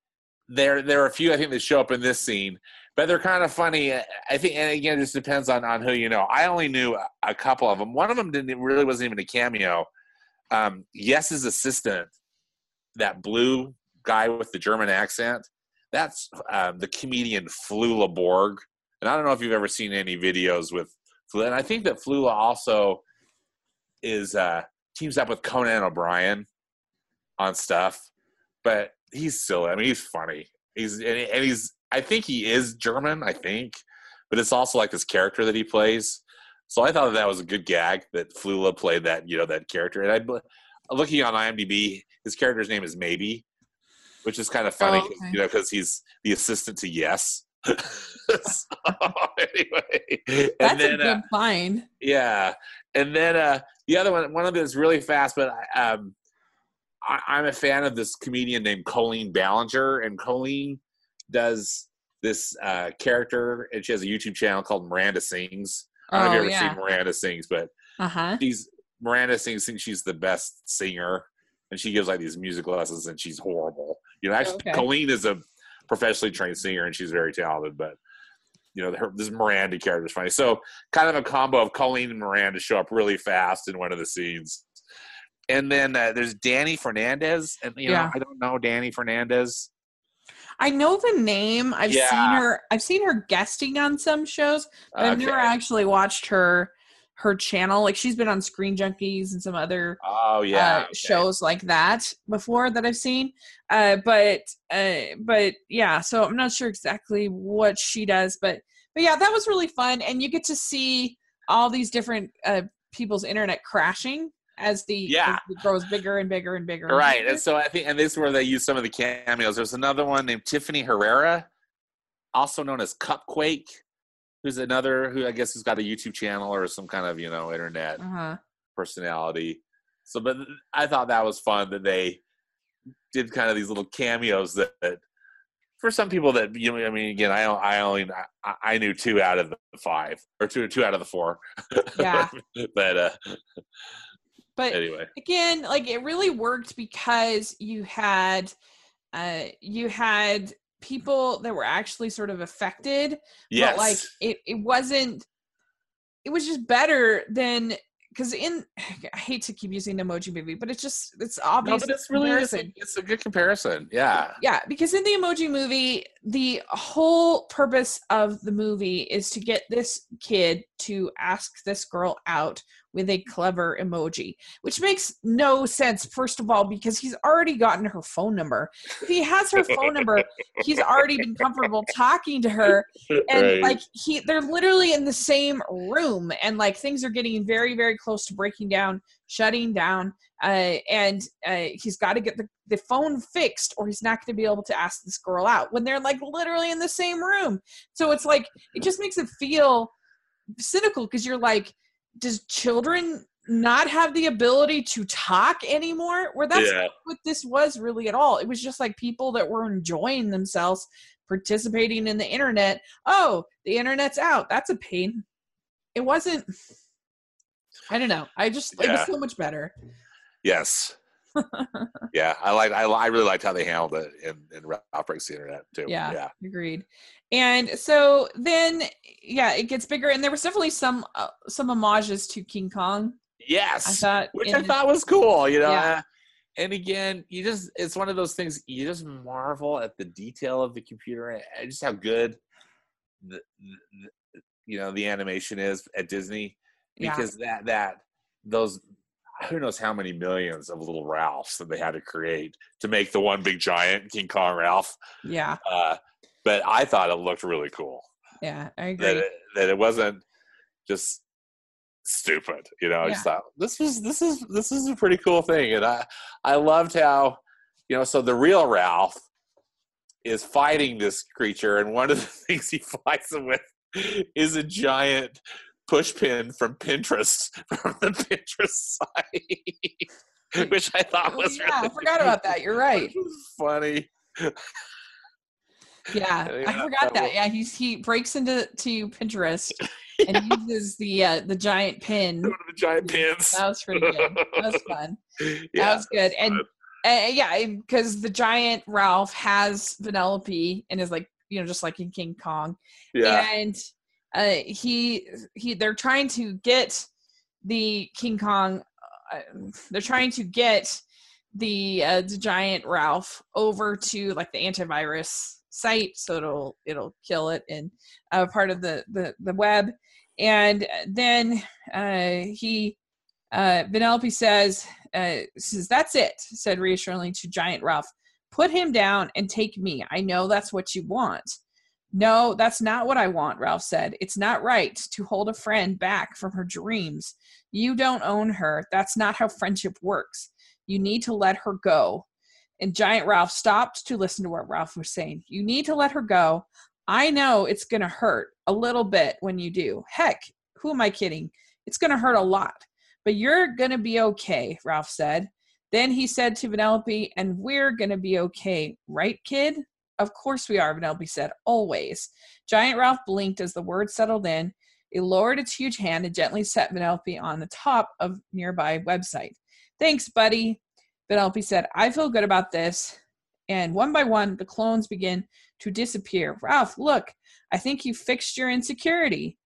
there there are a few I think that show up in this scene, but they're kind of funny. I think, and again, it just depends on on who you know. I only knew a, couple of them. One of them didn't really wasn't even a cameo. Um, Yes's assistant, that blue guy with the German accent, that's um, the comedian Flula Borg. And I don't know if you've ever seen any videos with Flula. And I think that Flula also is uh, teams up with Conan O'Brien on stuff but he's silly. I mean, he's funny. He's and he's. I think he is German. I think, but it's also like this character that he plays. So I thought that, that was a good gag that Flula played that you know that character. And I, looking on IMDb, his character's name is Maybe, which is kind of funny, Oh, okay. you know, because he's the assistant to Yes. so, anyway, and That's then a good uh, find. yeah, and then uh, the other one, one of them is really fast, but um, I, I'm a fan of this comedian named Colleen Ballinger, and Colleen does this uh, character, and she has a YouTube channel called Miranda Sings. I don't know Oh if you've ever yeah. seen Miranda Sings, but Uh huh. she's Miranda Sings thinks she's the best singer, and she gives like these music lessons, and she's horrible. You know, actually, Okay. Colleen is a professionally trained singer, and she's very talented, but. You know, her, this Miranda character is funny. So, kind of a combo of Colleen and Miranda show up really fast in one of the scenes. And then uh, there's Dani Fernandez, and you know, I don't know Dani Fernandez. I know the name. I've seen her. I've seen her guesting on some shows, but I've never actually watched her her channel. Like she's been on Screen Junkies and some other Oh yeah, uh, okay. shows like that before that I've seen. Uh, but uh, but yeah, so I'm not sure exactly what she does, but but yeah, that was really fun, and you get to see all these different uh, people's internet crashing as the Yeah. as it grows bigger and bigger and bigger. and Right, bigger. and so I think, and this is where they use some of the cameos. There's another one named Tiffany Herrera, also known as Cupquake, who's another who I guess has got a YouTube channel or some kind of you know internet uh-huh. personality. So, but I thought that was fun that they did kind of these little cameos that, that for some people that you know, I mean, again, I I only I, I knew two out of the five or two two out of the four. Yeah. but uh, But anyway, again like it really worked because you had uh you had people that were actually sort of affected yes, but like it, it wasn't it was just better than because in i hate to keep using the emoji movie but it's just it's no, obvious but it's really it's a, it's a good comparison. Yeah, yeah because in the emoji movie the whole purpose of the movie is to get this kid to ask this girl out with a clever emoji which makes no sense first of all because he's already gotten her phone number. If he has her phone number he's already been comfortable talking to her. And Right. like he they're literally in the same room and like things are getting very very close to breaking down shutting down uh, and uh, he's got to get the, the phone fixed or he's not going to be able to ask this girl out when they're like literally in the same room. So it's like it just makes it feel cynical because you're like does children not have the ability to talk anymore? Where that's yeah. not what this was really at all. It was just like people that were enjoying themselves participating in the internet. Oh the internet's out. That's a pain. It wasn't i don't know. I just it was so much better. Yes, yeah, I like I, I really liked how they handled it in in Ralph Breaks the Internet too. Yeah. yeah, Agreed. And so then, yeah, it gets bigger, and there was definitely some uh, some homages to King Kong. I yes, thought, which I thought was cool. You know, Yeah. uh, and again, you just it's one of those things you just marvel at the detail of the computer and just how good the, the, you know the animation is at Disney yeah, because that that those who knows how many millions of little Ralphs that they had to create to make the one big giant King Kong Ralph. yeah, Uh, but I thought it looked really cool yeah. I that agree. it, that it wasn't just stupid. You know, I just thought this was this is this is a pretty cool thing, and I I loved how you know so the real Ralph is fighting this creature, and one of the things he fights him with is a giant push pin from Pinterest from the Pinterest site, which I thought Oh, was yeah, I really forgot about that. You're right. funny. Yeah, Yeah, I forgot that. was- Yeah, he's he breaks into to Pinterest and uses the uh, the giant pin. One of the giant pins. That was pretty good. That was fun. Yeah, That was good. And uh, yeah, because the giant Ralph has Vanellope and is like you know just like in King Kong, yeah, and uh, he he they're trying to get the King Kong. Uh, they're trying to get the uh, the giant Ralph over to like the antivirus site, so it'll it'll kill it and uh, part of the the the web. And then uh, he uh, Vanellope says uh, says that's it. Said reassuringly to Giant Ralph, put him down and take me. I know that's what you want. No, that's not what I want, Ralph said. It's not right to hold a friend back from her dreams. You don't own her. That's not how friendship works. You need to let her go. And Giant Ralph stopped to listen to what Ralph was saying. You need to let her go. I know it's going to hurt a little bit when you do. Heck, who am I kidding? It's going to hurt a lot. But you're going to be okay, Ralph said. Then he said to Vanellope, and we're going to be okay, right, kid? Of course we are, Vanellope said, always. Giant Ralph blinked as the word settled in. It lowered its huge hand and gently set Vanellope on the top of nearby website. Thanks, buddy. Vanellope said, I feel good about this. And one by one, the clones begin to disappear. Ralph, look, I think you fixed your insecurity.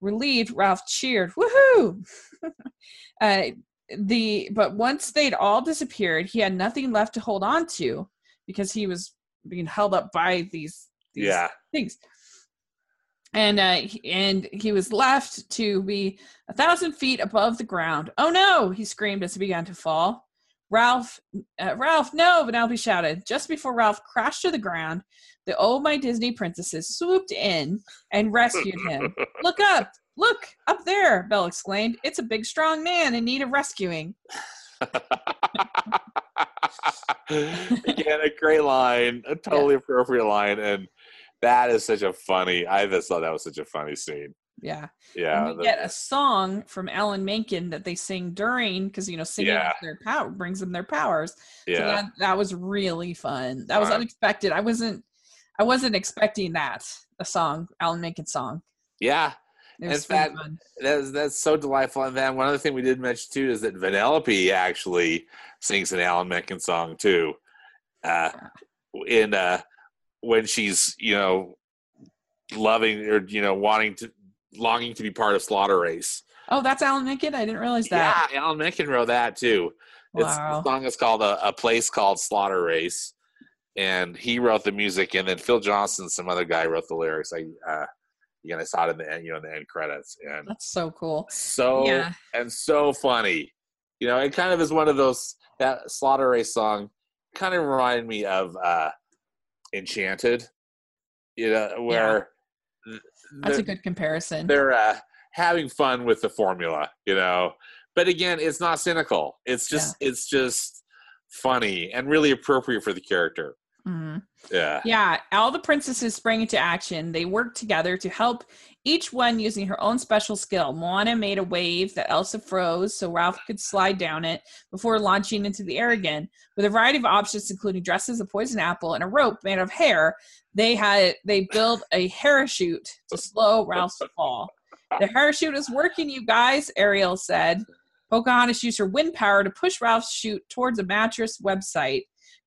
Relieved, Ralph cheered. Woohoo! uh, the but once they'd all disappeared, he had nothing left to hold on to because he was being held up by these, these yeah. things. And uh, he- and he was left to be a thousand feet above the ground. Oh no! He screamed as he began to fall. Ralph, uh, Ralph, no! Vanellope shouted. Just before Ralph crashed to the ground, the Oh My Disney princesses swooped in and rescued him. Look up! Look up there! Belle exclaimed. It's a big, strong man in need of rescuing. Again, a great line, a totally appropriate line, and that is such a funny. I just thought that was such a funny scene. Yeah. Yeah, and we the- get a song from Alan Menken that they sing during because you know singing Yeah. their power brings them their powers. So yeah, that, that was really fun. That was unexpected. I wasn't I wasn't expecting that a song Alan Menken song. yeah. In fact. That's that's so delightful. And then one other thing we did mention too is that Vanellope actually sings an Alan Menken song too. Uh, in uh, when she's you know loving or you know wanting to longing to be part of Slaughter Race. Oh, that's Alan Menken. I didn't realize that. Yeah, Alan Menken wrote that too. It's Wow. the song is called a, a place called Slaughter Race, and he wrote the music, and then Phil Johnson, some other guy, wrote the lyrics. I uh, again, I saw it in the end, you know, in the end credits, and That's so cool. so Yeah. and so funny. You know, it kind of is one of those that Slaughter Race song kind of reminded me of uh Enchanted. You know, where th- That's a good comparison. they're uh, having fun with the formula, you know. But again, it's not cynical. It's just it's just funny and really appropriate for the character. Mhm. Yeah. Yeah, all the princesses sprang into action. They worked together to help each one using her own special skill. Moana made a wave that Elsa froze so Ralph could slide down it before launching into the air again. With a variety of options, including dresses, a poison apple, and a rope made of hair, they had they built a parachute to slow Ralph's fall. The parachute is working, you guys, Ariel said, Pocahontas used her wind power to push Ralph's chute towards a mattress website,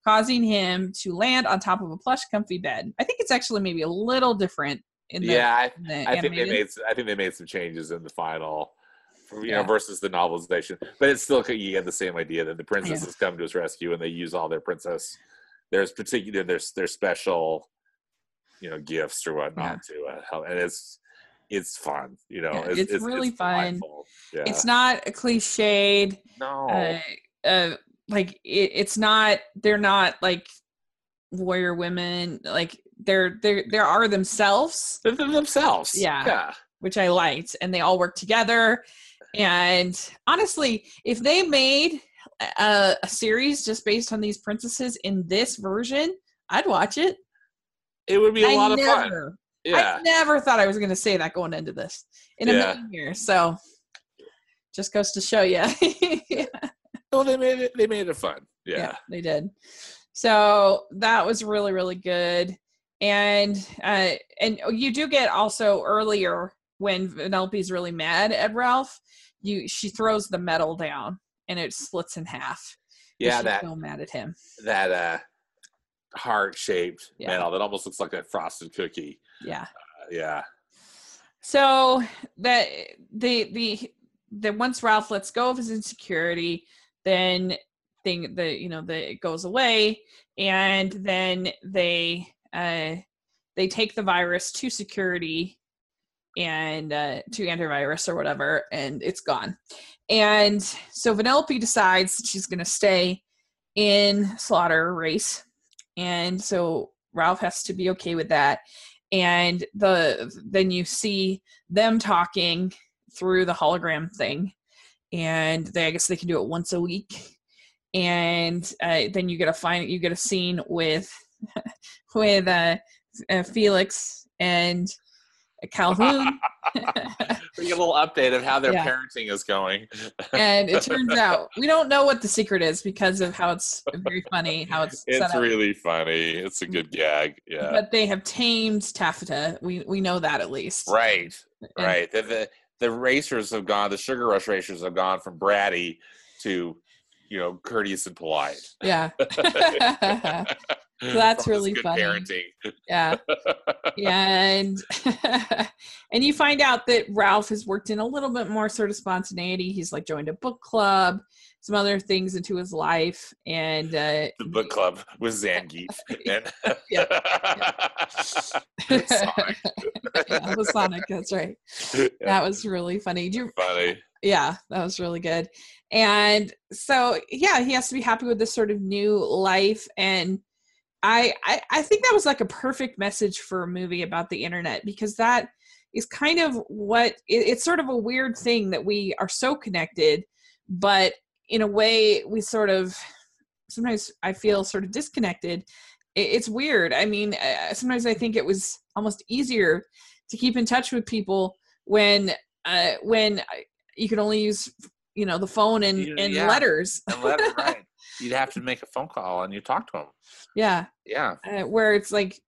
causing him to land on top of a plush, comfy bed. I think it's actually maybe a little different in the, yeah, I, in the I think they made. I think they made some changes in the final, you Yeah. know, versus the novelization. But it's still you get the same idea that the princesses come to his rescue and they use all their princess. There's particular there's their special, you know, gifts or whatnot to uh, help, and it's it's fun. You know, Yeah, it's really fun. delightful. Yeah. It's not a cliched. no. uh, uh like it, it's not they're not like warrior women like they're they're there are themselves They're themselves. Yeah. Yeah. which i liked and they all work together and honestly if they made a, a series just based on these princesses in this version i'd watch it It would be a I lot of fun. Yeah. i never thought i was going to say that going into this in a Yeah. million years so just goes to show you Well, they made it. They made it fun. Yeah. they did. So that was really really good, and uh, and you do get also earlier when Vanellope's really mad at Ralph, you she throws the medal down and it splits in half. Yeah. she's That so mad at him. that uh heart shaped Yeah. medal that almost looks like a frosted cookie. Yeah. Uh, yeah. So that the the the once Ralph lets go of his insecurity, then thing the you know the it goes away, and then they uh they take the virus to security and uh to antivirus or whatever, and it's gone. And so Vanellope decides she's gonna stay in Slaughter race, and so Ralph has to be okay with that and the then you see them talking through the hologram thing and they i guess they can do it once a week and uh, then you get a find you get a scene with with uh, uh felix and calhoun we get a little update of how their Yeah. parenting is going. and it turns out we don't know what the secret is because of how it's very funny how it's, it's really funny. It's a good gag. Yeah. but they have tamed Taffyta we we know that at least right. And- Right. The, the the racers have gone. The sugar rush racers have gone from bratty to, you know, courteous and polite. yeah That's really funny. Parenting. yeah and and you find out that ralph has worked in a little bit more sort of spontaneity he's like joined a book club some other things into his life and uh the book club with Zangief. And Yeah. Sonic. yeah, with sonic that's right that was really funny Do you, funny. yeah that was really good and so yeah he has to be happy with this sort of new life and I, I i think that was like a perfect message for a movie about the internet because that is kind of what it, it's sort of a weird thing that we are so connected but in a way we sort of sometimes i feel sort of disconnected it's weird i mean sometimes i think it was almost easier to keep in touch with people when uh when you could only use you know the phone and, and yeah. letters And let right. You'd have to make a phone call and you talk to them. yeah Yeah. uh, where it's like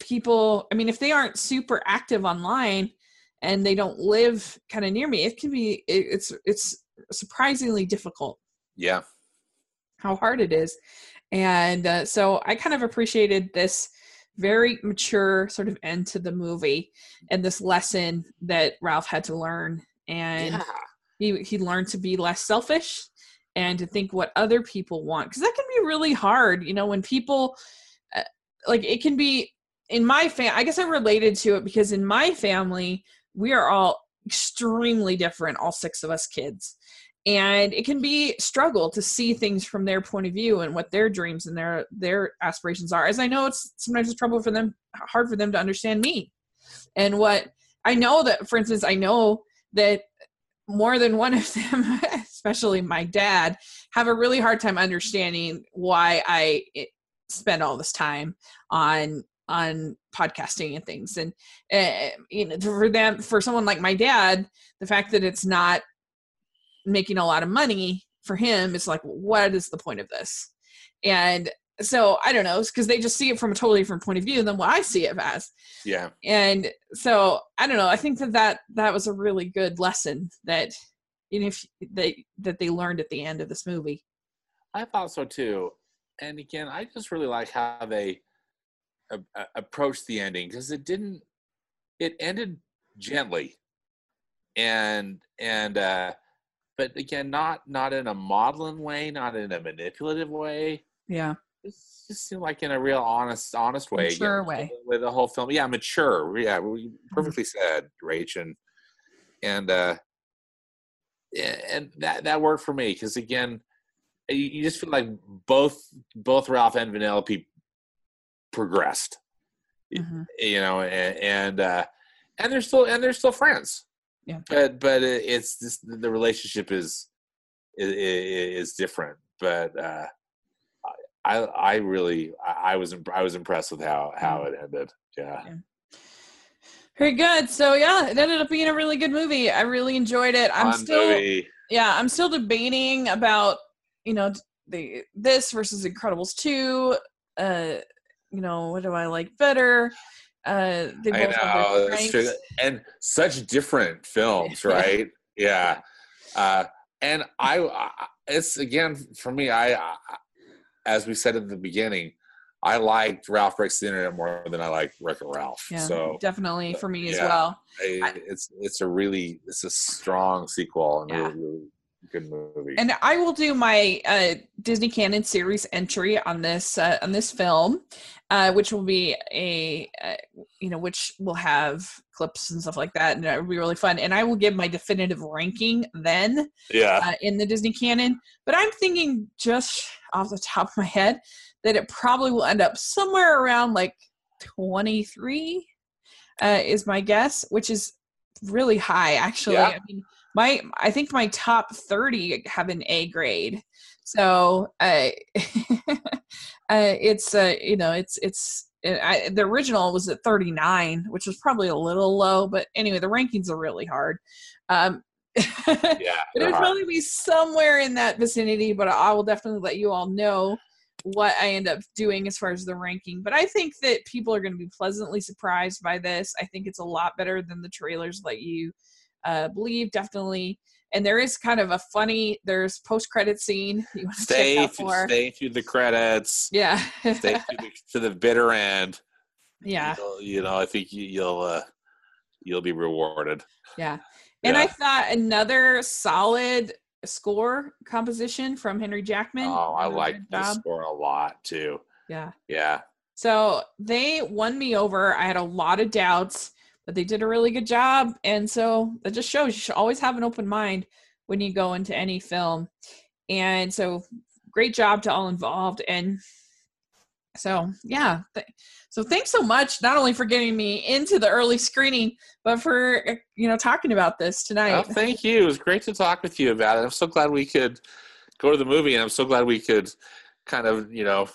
people i mean if they aren't super active online and they don't live kind of near me it can be it, it's it's surprisingly difficult Yeah. how hard it is and uh, so i kind of appreciated this very mature sort of end to the movie and this lesson that ralph had to learn and yeah. he he learned to be less selfish and to think what other people want because that can be really hard you know when people uh, like it can be in my family, i guess i related to it because in my family we are all extremely different all six of us kids. And it can be struggle to see things from their point of view and what their dreams and their their aspirations are as i know it's sometimes it's trouble for them hard for them to understand me. And what i know that for instance i know that more than one of them especially my dad have a really hard time understanding why i eh, spend all this time on on podcasting and things and uh, you know for them for someone like my dad the fact that it's not making a lot of money for him is like what is the point of this and so i don't know because they just see it from a totally different point of view than what i see it as Yeah. and so i don't know i think that that that was a really good lesson that even if they that they learned at the end of this movie. I thought so too. And again, I just really like how they uh, approached the ending because it didn't. It ended gently, and and uh, but again, not not in a maudlin way, not in a manipulative way. Yeah, it just seemed like in a real honest, honest way. Mature again, way. with the whole film. Yeah, mature. Yeah, we perfectly said, Rach, and and uh, and that that worked for me because again, you, you just feel like both both Ralph and Vanellope progressed. Mhm. You know, and and, uh, and they're still and they're still friends. Yeah. But but it's just the relationship is is, is different. But uh, I I really I was I was impressed with how how it ended. Yeah. very good. So yeah, it ended up being a really good movie. I really enjoyed it. I'm Fun still movie. yeah, I'm still debating about you know the this versus Incredibles two. Uh, you know, what do I like better? Uh, they both know that's true. and such different films, right? yeah, uh, and I, I, it's again for me. I, I, as we said at the beginning, I liked Ralph Breaks the Internet more than I like Wreck It Ralph. Yeah, so definitely for me as yeah. well. I, it's it's a really it's a strong sequel and Yeah. really, really good movie. And I will do my uh, Disney Canon series entry on this uh, on this film, uh, which will be a uh, you know which will have clips and stuff like that, and it will be really fun. And I will give my definitive ranking then yeah, uh, in the Disney canon. But I'm thinking just off the top of my head that it probably will end up somewhere around like 23 uh, is my guess, which is really high actually. Yeah. I mean, my I think my top 30 have an A grade. So uh, uh, it's uh, you know it's it's I, the original was at 39, which was probably a little low, but anyway, the rankings are really hard. Um, yeah. it would probably be somewhere in that vicinity, but I will definitely let you all know what I end up doing as far as the ranking. But I think that people are going to be pleasantly surprised by this. I think it's a lot better than the trailers let you uh, believe, definitely. And there is kind of a funny, there's post credit scene you want to check stay out for. stay through the credits. Yeah. Stay through the, to the bitter end. yeah. You'll- you know, I think you, you'll uh, you'll be rewarded. Yeah. And I thought another solid score composition from Henry Jackman. Oh, I like this score a lot too. Yeah. Yeah, So they won me over. I had a lot of doubts, but they did a really good job. And so that just shows you should always have an open mind when you go into any film. And so great job to all involved. And so, yeah. So thanks so much, not only for getting me into the early screening, but for, you know, talking about this tonight. well, thank you. It was great to talk with you about it. I'm so glad we could go to the movie, and I'm so glad we could kind of you know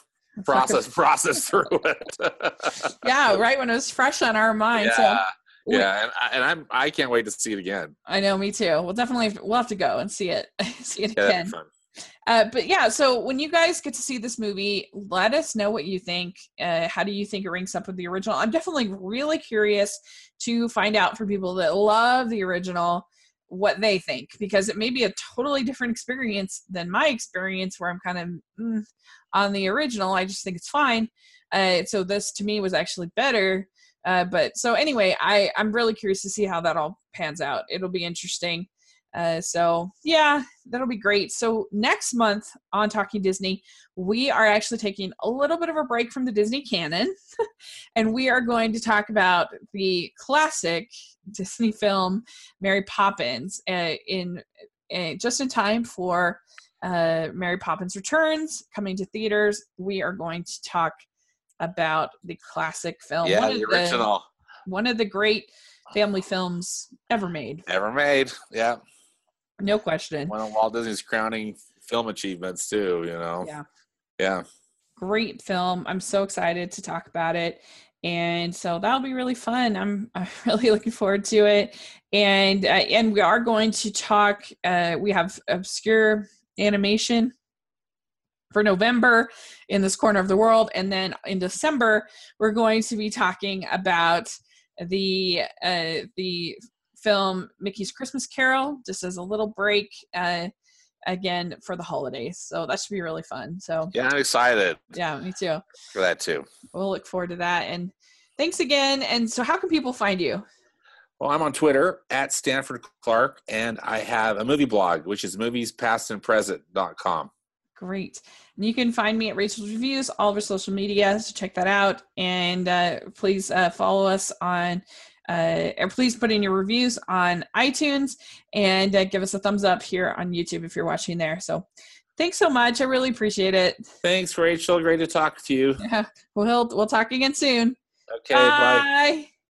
process process through it. yeah, right when it was fresh on our mind. Yeah, So yeah, and, I, and I'm I can't wait to see it again. I know, me too. We'll definitely we'll have to go and see it, see it Yeah, again. Uh, but yeah, so when you guys get to see this movie, let us know what you think. Uh, how do you think it ranks up with the original? I'm definitely really curious to find out for people that love the original what they think because it may be a totally different experience than my experience where I'm kind of mm, on the original. I just think it's fine. Uh, so this to me was actually better. Uh, but so anyway, I I'm really curious to see how that all pans out. It'll be interesting. Uh, so yeah, that'll be great. So next month on Talking Disney, we are actually taking a little bit of a break from the Disney canon, and we are going to talk about the classic Disney film Mary Poppins uh, in uh, just in time for uh, Mary Poppins Returns coming to theaters. We are going to talk about the classic film, Yeah, one, the of the, original one of the great family films ever made, ever made. Yeah, no question. one of Walt Disney's crowning film achievements too. You know. Yeah. Yeah. great film. I'm so excited to talk about it. And so that'll be really fun. I'm, I'm really looking forward to it. And uh, and we are going to talk. Uh, we have obscure animation for November in this corner of the world, and then in December we're going to be talking about the uh, the film Mickey's Christmas Carol just as a little break. Uh, again for the holidays. So that should be really fun. So Yeah, I'm excited yeah, me too. for that too. We'll look forward to that. And thanks again. And so how can people find you? Well, I'm on Twitter at Stanford Clark, and I have a movie blog, which is moviespastandpresent.com. Great. And you can find me at Rachel's Reviews, all of our social media. So check that out. And uh, please uh, follow us on, uh, or please put in your reviews on iTunes and uh, give us a thumbs up here on YouTube if you're watching there. So thanks so much. I really appreciate it. Thanks, Rachel. Great to talk to you. Yeah. We'll, we'll talk again soon. Okay, bye. Bye.